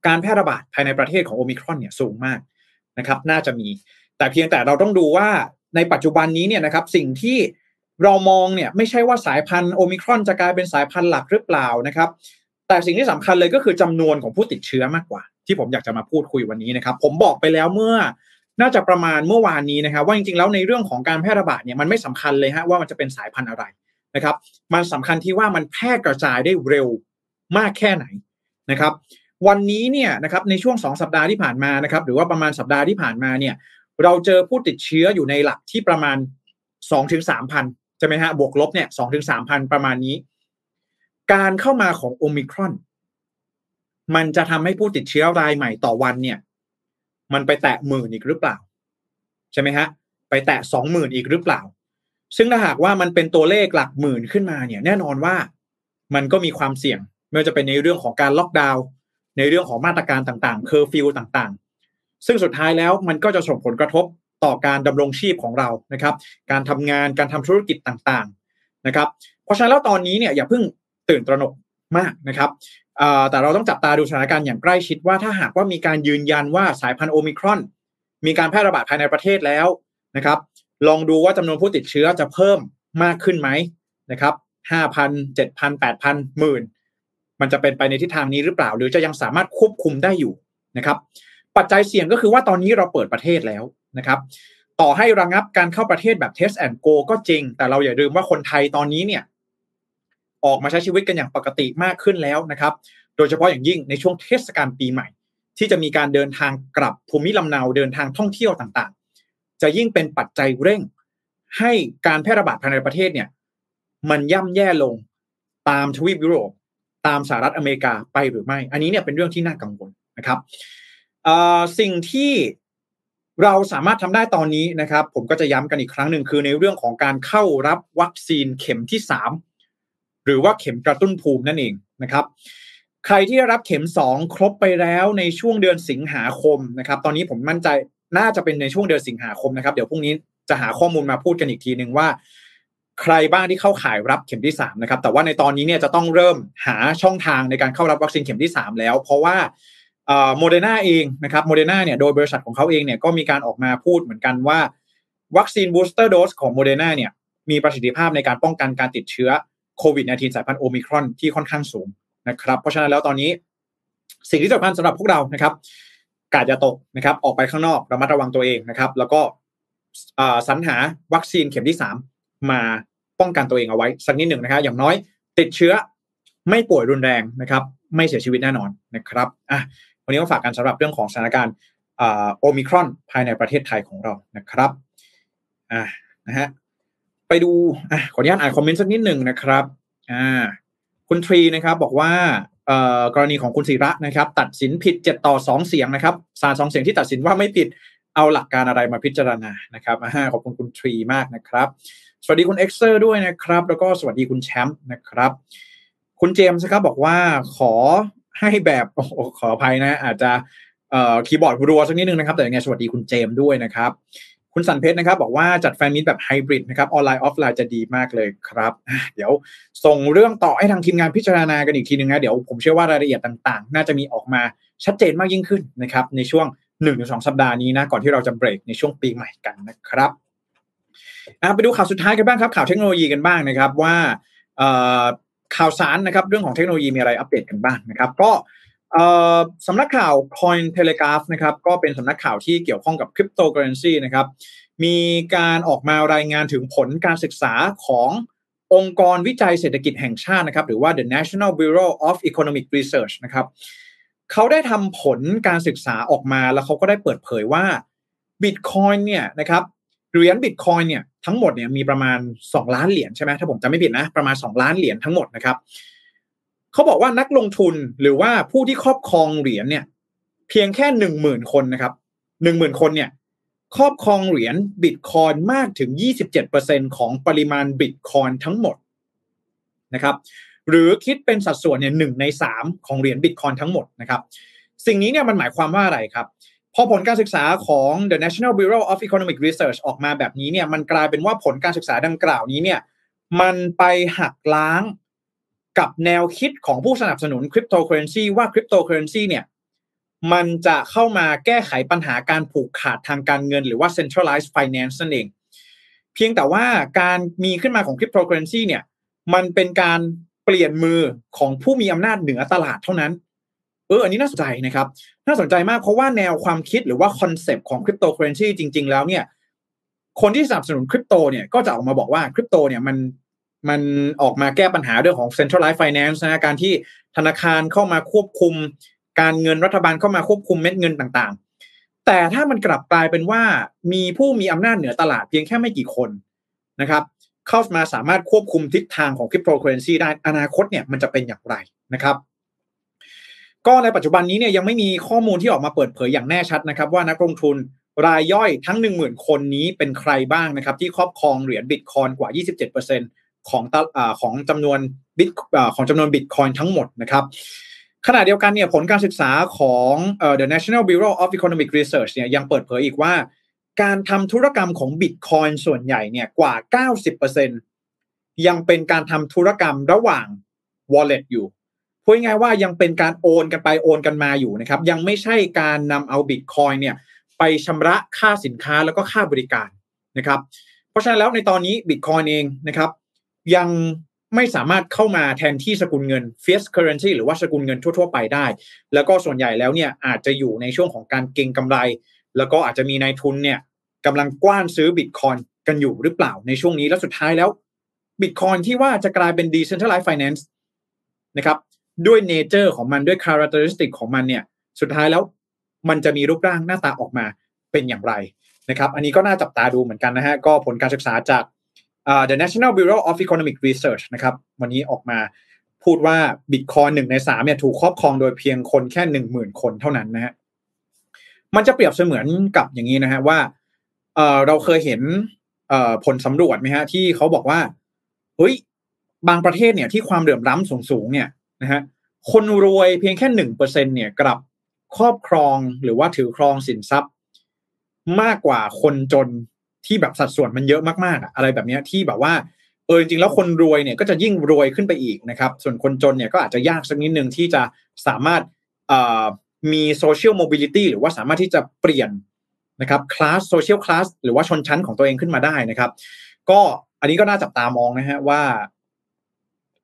การแพร่ระบาดภายในประเทศของโอมิครอนเนี่ยสูงมากนะครับ น่าจะมี แต่เพียงแต่เราต้องดูว่าในปัจจุบันนี้เนี่ยนะครับ สิ่งที่เรามองเนี่ยไม่ใช่ว่าสายพันธุ์โอมิครอนจะกลายเป็นสายพันธุ์หลักหรือเปล่านะครับ แต่สิ่งที่สำคัญเลยก็คือจำนวนของผู้ติดเชื้อมากกว่า ที่ผมอยากจะมาพูดคุยวันนี้นะครับ ผมบอกไปแล้วเมื่อน่าจะประมาณเมื่อวานนี้นะครับ ว่าจริงๆแล้วในเรื่องของการแพร่ระบาดเนี่ยมันไม่สำคัญเลยฮะว่ามันจะเป็นสายพันธุ์อะไรนะครับ มันสำคัญที่ว่ามันแพร่กระจายได้เร็วมากแค่ไหนนะครับ วันนี้เนี่ยนะครับในช่วงสองสัปดาห์ที่ผ่านมานะครับ หรือว่าประมาณสัปดาห์ที่ผ่านมาเนี่ย เราเจอผู้ติดเชื้ออยู่ในหลักที่ประมาณสองถึงสามพันใช่ไหมฮะบวกลบเนี่ยสองถึงสามพันประมาณนี้ การเข้ามาของโอมิครอน มันจะทำให้ผู้ติดเชื้อรายใหม่ต่อวันเนี่ย มันไปแตะหมื่นอีกหรือเปล่า ใช่ไหมฮะ ไปแตะสองหมื่นอีกหรือเปล่า ซึ่งถ้าหากว่ามันเป็นตัวเลขหลักหมื่นขึ้นมาเนี่ย แน่นอนว่ามันก็มีความเสี่ยงไม่ว่าจะเป็นในเรื่องของการล็อกดาวน์ในเรื่องของมาตรการต่างๆ เคอร์ฟิวต่างๆ ซึ่งสุดท้ายแล้วมันก็จะส่งผลกระทบต่อการดำรงชีพของเรานะครับ การทำงานการทำธุรกิจต่างๆนะครับ เพราะฉะนั้นแล้วตอนนี้เนี่ยอย่าเพิ่ง ตื่นตระหนกมากนะครับแต่เราต้องจับตาดูสถานการณ์อย่างใกล้ชิดว่าถ้าหากว่ามีการยืนยันว่าสายพันธุ์โอมิครอน มีการแพร่ระบาดภายในประเทศแล้วนะครับ ลองดูว่าจำนวนผู้ติดเชื้อจะเพิ่มมากขึ้นไหมนะครับห้าพันเจ็ดพันแปดพันหมื่นมันจะเป็นไปในทิศทางนี้หรือเปล่า หรือจะยังสามารถควบคุมได้อยู่นะครับ ปัจจัยเสี่ยงก็คือว่าตอนนี้เราเปิดประเทศแล้วนะครับ ต่อให้ระงงับการเข้าประเทศแบบ test and go ก็จริง แต่เราอย่าลืมว่าคนไทยตอนนี้เนี่ย ออกมาใช้ชีวิตกันอย่างปกติมากขึ้นแล้วนะครับ โดยเฉพาะอย่างยิ่งในช่วงเทศกาลปีใหม่ ที่จะมีการเดินทางกลับภูมิลำเนาเดินทางท่องเที่ยวต่างๆ จะยิ่งเป็นปัจจัยเร่ง ให้การแพร่ระบาดภายในประเทศเนี่ยมันย่ำแย่ลงตามทวีปยุโรปตามสหรัฐอเมริกาไปหรือไม่ อันนี้เนี่ยเป็นเรื่องที่น่ากังวลนะครับสิ่งที่เราสามารถทำได้ตอนนี้นะครับ ผมก็จะย้ำกันอีกครั้งหนึ่งคือในเรื่องของการเข้ารับวัคซีนเข็มที่สาม หรือว่าเข็มกระตุ้นภูมินั่นเองนะครับใครที่ได้รับเข็มสองครบไปแล้วในช่วงเดือนสิงหาคมนะครับ ตอนนี้ผมมั่นใจน่าจะเป็นในช่วงเดือนสิงหาคมนะครับ เดี๋ยวพรุ่งนี้จะหาข้อมูลมาพูดกันอีกทีหนึ่งว่า ใครบ้างที่เข้าข่ายรับเข็มที่3นะครับ แต่ว่าในตอนนี้เนี่ยจะต้องเริ่มหาช่องทางในการเข้ารับวัคซีนเข็มที่ 3 แล้ว เพราะว่าโมเดอร์นาเองนะครับโมเดอร์นาเนี่ยโดยบริษัทของเขาเองเนี่ยก็มีการออกมาพูดเหมือนกันว่า วัคซีน booster dose ของโมเดอร์นาเนี่ยมีประสิทธิภาพในการป้องกันการติดเชื้อ โควิด -19 สายพันธุ์โอมิครอนที่ค่อนข้างสูงนะครับ เพราะฉะนั้นแล้วตอนนี้ สิ่งที่สำคัญสำหรับพวกเรานะครับการ์ดอย่าตกนะครับ ออกไปข้างนอกระมัดระวังตัวเองนะครับ แล้วก็สรรหาวัคซีนเข็มที่ 3 มาป้องกันตัวเองเอาไว้ สักนิดหนึ่งนะครับอย่างน้อยติดเชื้อไม่ป่วยรุนแรงนะครับ ไม่เสียชีวิตแน่นอนนะครับอะวันนี้ก็ฝากกันสำหรับเรื่องของสถานการณ์โอมิครอนภายในประเทศไทยของเรานะครับอะนะฮะ ไปดูอะขออนุญาตอ่านคอมเมนต์สักนิดหนึ่งนะครับอ่าคุณทรีนะครับบอกว่ากรณีของคุณศิระนะครับ ตัดสินผิดเจ็ดต่อสองเสียงนะครับศาลสองเสียงที่ตัดสินว่าไม่ผิดเอาหลักการอะไรมาพิจารณานะครับขอบคุณคุณทรีมากนะครับ สวัสดีคุณเอ็กเซอร์ด้วยนะครับ แล้วก็สวัสดีคุณแชมป์นะครับ คุณเจมส์ครับบอกว่าขอให้แบบขออภัยนะ อาจจะคีย์บอร์ดรัวสักนิดนึงนะครับ แต่ยังไงสวัสดีคุณเจมส์ด้วยนะครับ คุณสันเพชรนะครับ บอกว่าจัด fan meet แบบไฮบริดนะครับออนไลน์ออฟไลน์จะดีมากเลยครับ เดี๋ยวส่งเรื่องต่อให้ทางทีมงานพิจารณากันอีกทีนึงนะเดี๋ยวผมเชื่อว่ารายละเอียดต่างๆ น่าจะมีออกมาชัดเจนมากยิ่งขึ้นนะครับในช่วง1-2 สัปดาห์นี้นะก่อนที่เราจะเบรกในช่วงปีใหม่กันนะครับไปดูข่าวสุดท้ายกันบ้างครับข่าวเทคโนโลยีกันบ้างนะครับว่าข่าวสารนะครับเรื่องของเทคโนโลยีมีอะไรอัปเดตกันบ้างนะครับ ก็ สำนักข่าว Coin Telegraph นะครับ ก็เป็นสำนักข่าวที่เกี่ยวข้องกับคริปโตเคอเรนซีนะครับ มีการออกมารายงานถึงผลการศึกษาขององค์กรวิจัยเศรษฐกิจแห่งชาตินะครับ หรือว่า the National Bureau of Economic Research นะครับเขาได้ทำผลการศึกษาออกมาแล้วเขาก็ได้เปิดเผยว่า Bitcoin เนี่ยนะครับเหรียญบิตคอยเนี่ยทั้งหมดเนี่ยมีประมาณ 2 ล้านเหรียญใช่ไหมถ้าผมจำไม่ผิดนะประมาณ 2 ล้านเหรียญทั้งหมดนะครับ เขาบอกว่านักลงทุนหรือว่าผู้ที่ครอบครองเหรียญเนี่ย เพียงแค่หนึ่งหมื่นคนนะครับหนึ่งหมื่นคนเนี่ย ครอบครองเหรียญบิตคอยมากถึง 27%ของปริมาณบิตคอยทั้งหมดนะครับหรือคิดเป็นสัดส่วนเนี่ยหนึ่งในสามของเหรียญบิตคอยน์ทั้งหมดนะครับ สิ่งนี้เนี่ยมันหมายความว่าอะไรครับ พอผลการศึกษาของ The National Bureau of Economic Research ออกมาแบบนี้เนี่ยมันกลายเป็นว่าผลการศึกษาดังกล่าวนี้เนี่ยมันไปหักล้าง กับแนวคิดของผู้สนับสนุนคริปโตเคอเรนซีว่าคริปโตเคอเรนซีเนี่ยมันจะเข้ามาแก้ไขปัญหาการผูกขาดทางการเงิน หรือว่า centralized finance นั่นเอง เพียงแต่ว่าการมีขึ้นมาของคริปโตเคอเรนซีเนี่ยมันเป็นการเปลี่ยนมือของผู้มีอำนาจเหนือตลาดเท่านั้น เออ อันนี้น่าสนใจนะครับ น่าสนใจมากเพราะว่าแนวความคิดหรือว่าคอนเซปต์ของคริปโตเคอเรนซีจริง ๆ แล้วเนี่ย คนที่สนับสนุนคริปโตเนี่ยก็จะออกมาบอกว่าคริปโตเนี่ยมัน มันออกมาแก้ปัญหาเรื่องของ centralized finance นะการที่ธนาคารเข้ามาควบคุม การเงินรัฐบาลเข้ามาควบคุมเม็ดเงินต่างๆ แต่ถ้ามันกลับกลายเป็นว่ามีผู้มีอำนาจเหนือตลาดเพียงแค่ไม่กี่คนนะครับเข้ามาสามารถควบคุมทิศทางของคริปโตเคอเรนซีได้อนาคตเนี่ยมันจะเป็นอย่างไรนะครับก็ในปัจจุบันนี้เนี่ยยังไม่มีข้อมูลที่ออกมาเปิดเผยอย่างแน่ชัดนะครับ ว่านักลงทุนรายย่อยทั้ง 10,000 คนนี้เป็นใครบ้างนะครับ ที่ครอบครองเหรียญบิตคอยกว่า 27% ของตอของจำนวนบิตของจำนวนบิตคอยทั้งหมดนะครับขณะเดียวกันเนี่ยผลการศึกษาของ The National Bureau of Economic Research เนี่ยยังเปิดเผยอีกว่า การทำธุรกรรมของบิตคอยส่วนใหญ่เนี่ยกว่า 90%ยังเป็นการทำธุรกรรมระหว่าง wallet อยู่พูดง่ายว่ายังเป็นการโอนกันไปโอนกันมาอยู่นะครับ ยังไม่ใช่การนำเอาบิตคอยเนี่ยไปชำระค่าสินค้าแล้วก็ค่าบริการนะครับ เพราะฉะนั้นแล้วในตอนนี้บิตคอยเองนะครับ ยังไม่สามารถเข้ามาแทนที่สกุลเงิน fiat currency หรือว่าสกุลเงินทั่ว ๆ ไปได้ แล้วก็ส่วนใหญ่แล้วเนี่ยอาจจะอยู่ในช่วงของการเก็งกำไร แล้วก็อาจจะมีนายทุนเนี่ยกำลังกว้านซื้อบิตคอยกันอยู่หรือเปล่าในช่วงนี้แล้วสุดท้ายแล้วบิตคอยที่ว่าจะกลายเป็น decentralized finance นะครับด้วยเนเจอร์ของมันด้วยคุณลักษณะของมันเนี่ยสุดท้ายแล้วมันจะมีรูปร่างหน้าตาออกมาเป็นอย่างไรนะครับ อันนี้ก็น่าจับตาดูเหมือนกันนะฮะก็ผลการศึกษาจาก the National Bureau of Economic Research นะครับวันนี้ออกมาพูดว่าบิตคอยหนึ่งในสามเนี่ยถูกครอบครองโดยเพียงคนแค่หนึ่งหมื่นคนเท่านั้นนะฮะมันจะเปรียบเสมือนกับอย่างนี้นะฮะว่าเออเราเคยเห็นเอ่อผลสำรวจไหมฮะที่เขาบอกว่าเฮ้ยบางประเทศเนี่ยที่ความเหลื่อมล้ำสูงๆเนี่ยนะฮะคนรวยเพียงแค่หนึ่งเปอร์เซ็นเนี่ยกลับครอบครองหรือว่าถือครองสินทรัพย์ มากกว่าคนจน ที่แบบสัดส่วนมันเยอะมากๆอะอะไรแบบนี้ที่แบบว่าเออจริงๆแล้วคนรวยเนี่ยก็จะยิ่งรวยขึ้นไปอีกนะครับ ส่วนคนจนเนี่ยก็อาจจะยากสักนิดนึงที่จะสามารถมี social mobility หรือว่าสามารถที่จะเปลี่ยนนะครับ class social class หรือว่าชนชั้นของตัวเองขึ้นมาได้นะครับ ก็อันนี้ก็น่าจับตามองนะฮะว่า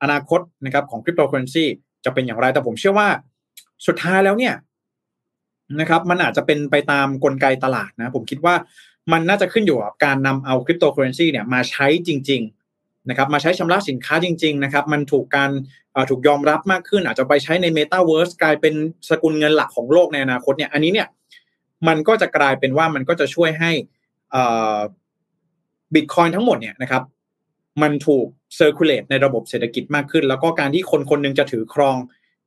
อนาคตนะครับของคริปโตเคอเรนซีจะเป็นอย่างไรแต่ผมเชื่อว่าสุดท้ายแล้วเนี่ยนะครับ มันอาจจะเป็นไปตามกลไกตลาดนะ ผมคิดว่า มันน่าจะขึ้นอยู่กับการนำเอาคริปโตเคอเรนซีเนี่ยมาใช้จริง ๆ นะครับ มาใช้ชำระสินค้าจริง ๆ นะครับ มันถูกการถูกยอมรับมากขึ้น อาจจะไปใช้ในเมตาเวิร์สกลายเป็นสกุลเงินหลักของโลกในอนาคตเนี่ย อันนี้เนี่ย มันก็จะกลายเป็นว่ามันก็จะช่วยให้บิตคอยน์ทั้งหมดเนี่ยนะครับ มันถูก circulate ในระบบเศรษฐกิจมากขึ้น แล้วก็การที่คนคนนึงจะถือครอง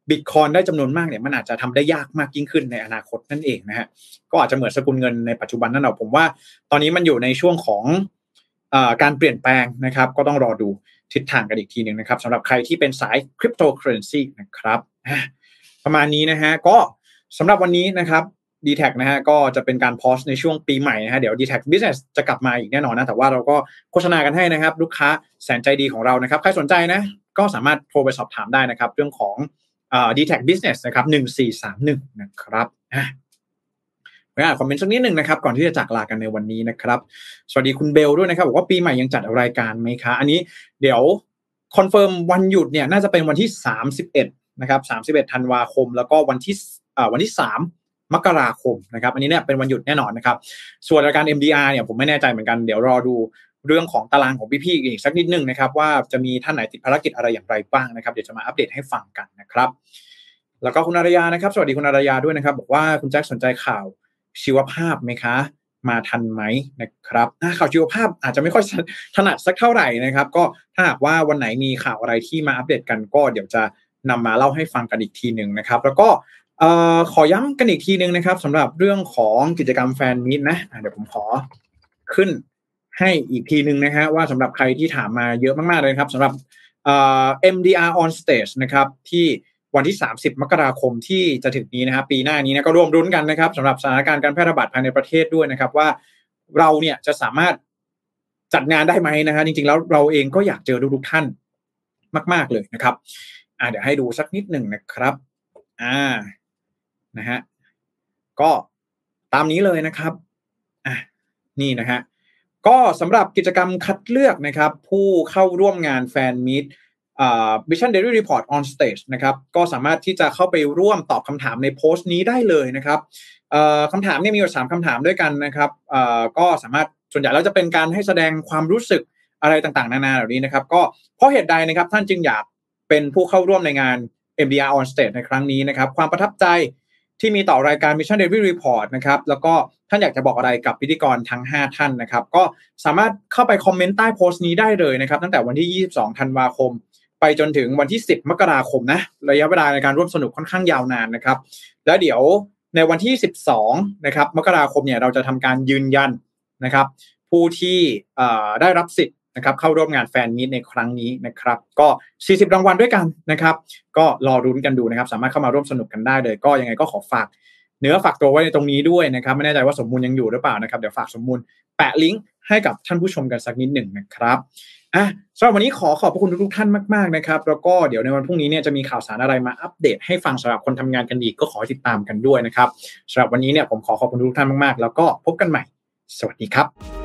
บิตคอยน์ได้จำนวนมากเนี่ยมันอาจจะทำได้ยากมากยิ่งขึ้นในอนาคตนั่นเองนะฮะก็อาจจะเหมือนสกุลเงินในปัจจุบันนั่นแหละผมว่า ตอนนี้มันอยู่ในช่วงของอการเปลี่ยนแปลงนะครับ ก็ต้องรอดูทิศทางกันอีกทีหนึ่งนะครับสำหรับใครที่เป็นสายคริปโตเคอเรนซีนะครับประมาณนี้นะฮะก็สำหรับวันนี้นะครับ d t แทนะฮะก็จะเป็นการ pause ในช่วงปีใหม่นะฮะเดี๋ยว dtac Business จะกลับมาอีกแน่นอนนะแต่ว่าเราก็โฆษณากันให้นะครับ ลูกค้าแสนใจดีของเรานะครับ ใครสนใจนะ ก็สามารถโทรไปสอบถามได้นะครับ เรื่องของ dtac Business นะครับหนึ่งสี่สามหนึ่งนะครับอ่าคอมเมนต์สักนิดหนึ่งนะครับ ก่อนที่จะจากลากันในวันนี้นะครับ สวัสดีคุณเบลด้วยนะครับ บอกว่าปีใหม่ยังจัดรายการไหมคะ อันนี้เดี๋ยว confirm วันหยุดเนี่ยน่าจะเป็นวันที่สามสิบเอ็ดนะครับสามสิบเอ็ดธันวาคม แล้วก็วันที่อ่าวันที่สามมกราคมนะครับ อันนี้เนี่ยเป็นวันหยุดแน่นอนนะครับ ส่วนรายการ MDR เนี่ยผมไม่แน่ใจเหมือนกัน เดี๋ยวรอดู เรื่องของตารางของพี่ๆอีกสักนิดนึงนะครับ ว่าจะมีท่านไหนติดภารกิจอะไรอย่างไรบ้างนะครับ เดี๋ยวจะมาอัปเดตให้ฟังกันนะครับ แล้วก็คุณอารยานะครับ สวัสดีคุณอารยาด้วยนะครับ บอกว่าคุณแจ็คสนใจข่าวชีวภาพไหมคะ มาทันไหมนะครับข่าวชีวภาพอาจจะไม่ค่อยถนัดสักเท่าไหร่นะครับ ก็ถ้าหากว่าวันไหนมีข่าวอะไรที่มาอัปเดตกันก็เดี๋ยวจะนำมาเล่าให้ฟังกันอีกทีหนึ่งนะครับ แล้วก็ขอย้ำกันอีกทีหนึ่งนะครับสำหรับเรื่องของกิจกรรมแฟนมิตนะเดี๋ยวผมขอขึ้น ให้อีกทีหนึ่งนะฮะว่าสำหรับใครที่ถามมาเยอะมากๆเลยครับสำหรับ MDR on stage นะครับที่วันที่ 30 มกราคมที่จะถึงนี้นะครับปีหน้านี้นะก็ร่วมรุ้นกันนะครับสำหรับสถานการณ์การแพร่ระบาดภายในประเทศด้วยนะครับ ว่าเราเนี่ยจะสามารถจัดงานได้ไหมนะฮะจริงๆแล้วเราเองก็อยากเจอทุกท่านมาก ๆเลยนะครับอ่าเดี๋ยวให้ดูสักนิดหนึ่งนะครับอ่านะฮะก็ตามนี้เลยนะครับอะนี่นะฮะ ก็สำหรับกิจกรรมคัดเลือกนะครับ ผู้เข้าร่วมงานแฟนมิต Vision Daily Report on Stage นะครับก็สามารถที่จะเข้าไปร่วมตอบคำถามในโพสต์นี้ได้เลยนะครับคำถามเนี่ยมีอยู่สามคำถามด้วยกันนะครับก็สามารถส่วนใหญ่แล้วจะเป็นการให้แสดงความรู้สึกอะไรต่างๆ นานาเหล่านี้นะครับ ก็เพราะเหตุใดนะครับท่านจึงอยากเป็นผู้เข้าร่วมในงาน MDR on Stage ในครั้งนี้นะครับ ความประทับใจ ที่มีต่อรายการ Mission Daily Report นะครับ แล้วก็ท่านอยากจะบอกอะไรกับพิธีกรทั้ง 5 ท่านนะครับ ก็สามารถเข้าไปคอมเมนต์ใต้โพสต์นี้ได้เลยนะครับ ตั้งแต่วันที่ 22 ธันวาคม ไปจนถึงวันที่ 10 มกราคมนะ ระยะเวลาในการร่วมสนุกค่อนข้างยาวนานนะครับ แล้วเดี๋ยวในวันที่ 12 นะครับ มกราคมเนี่ยเราจะทำการยืนยันนะครับ ผู้ที่ได้รับสิทธิ์ นะครับเข้าร่วมงานแฟนมีตในครั้งนี้นะครับ ก็ 40 รางวัลด้วยกันนะครับ ก็รอรุ้นกันดูนะครับ สามารถเข้ามาร่วมสนุกกันได้เลย ก็ยังไงก็ขอฝากเนื้อฝากตัวไว้ในตรงนี้ด้วยนะครับ ไม่แน่ใจว่าสมมูลยังอยู่หรือเปล่านะครับ เดี๋ยวฝากสมมูลแปะลิงก์ให้กับท่านผู้ชมกันสักนิดหนึ่งนะครับอะสำหรับวันนี้ขอขอบพระคุณทุกท่านมากๆนะครับ แล้วก็เดี๋ยวในวันพรุ่งนี้เนี่ยจะมีข่าวสารอะไรมาอัปเดตให้ฟังสำหรับคนทำงานกันอีกก็ขอติดตามกันด้วยนะครับสำหรับวันนี้เนี่ยผมขอขอบคุณทุกท่านมากๆ แล้วก็พบกันใหม่ สวัสดีครับ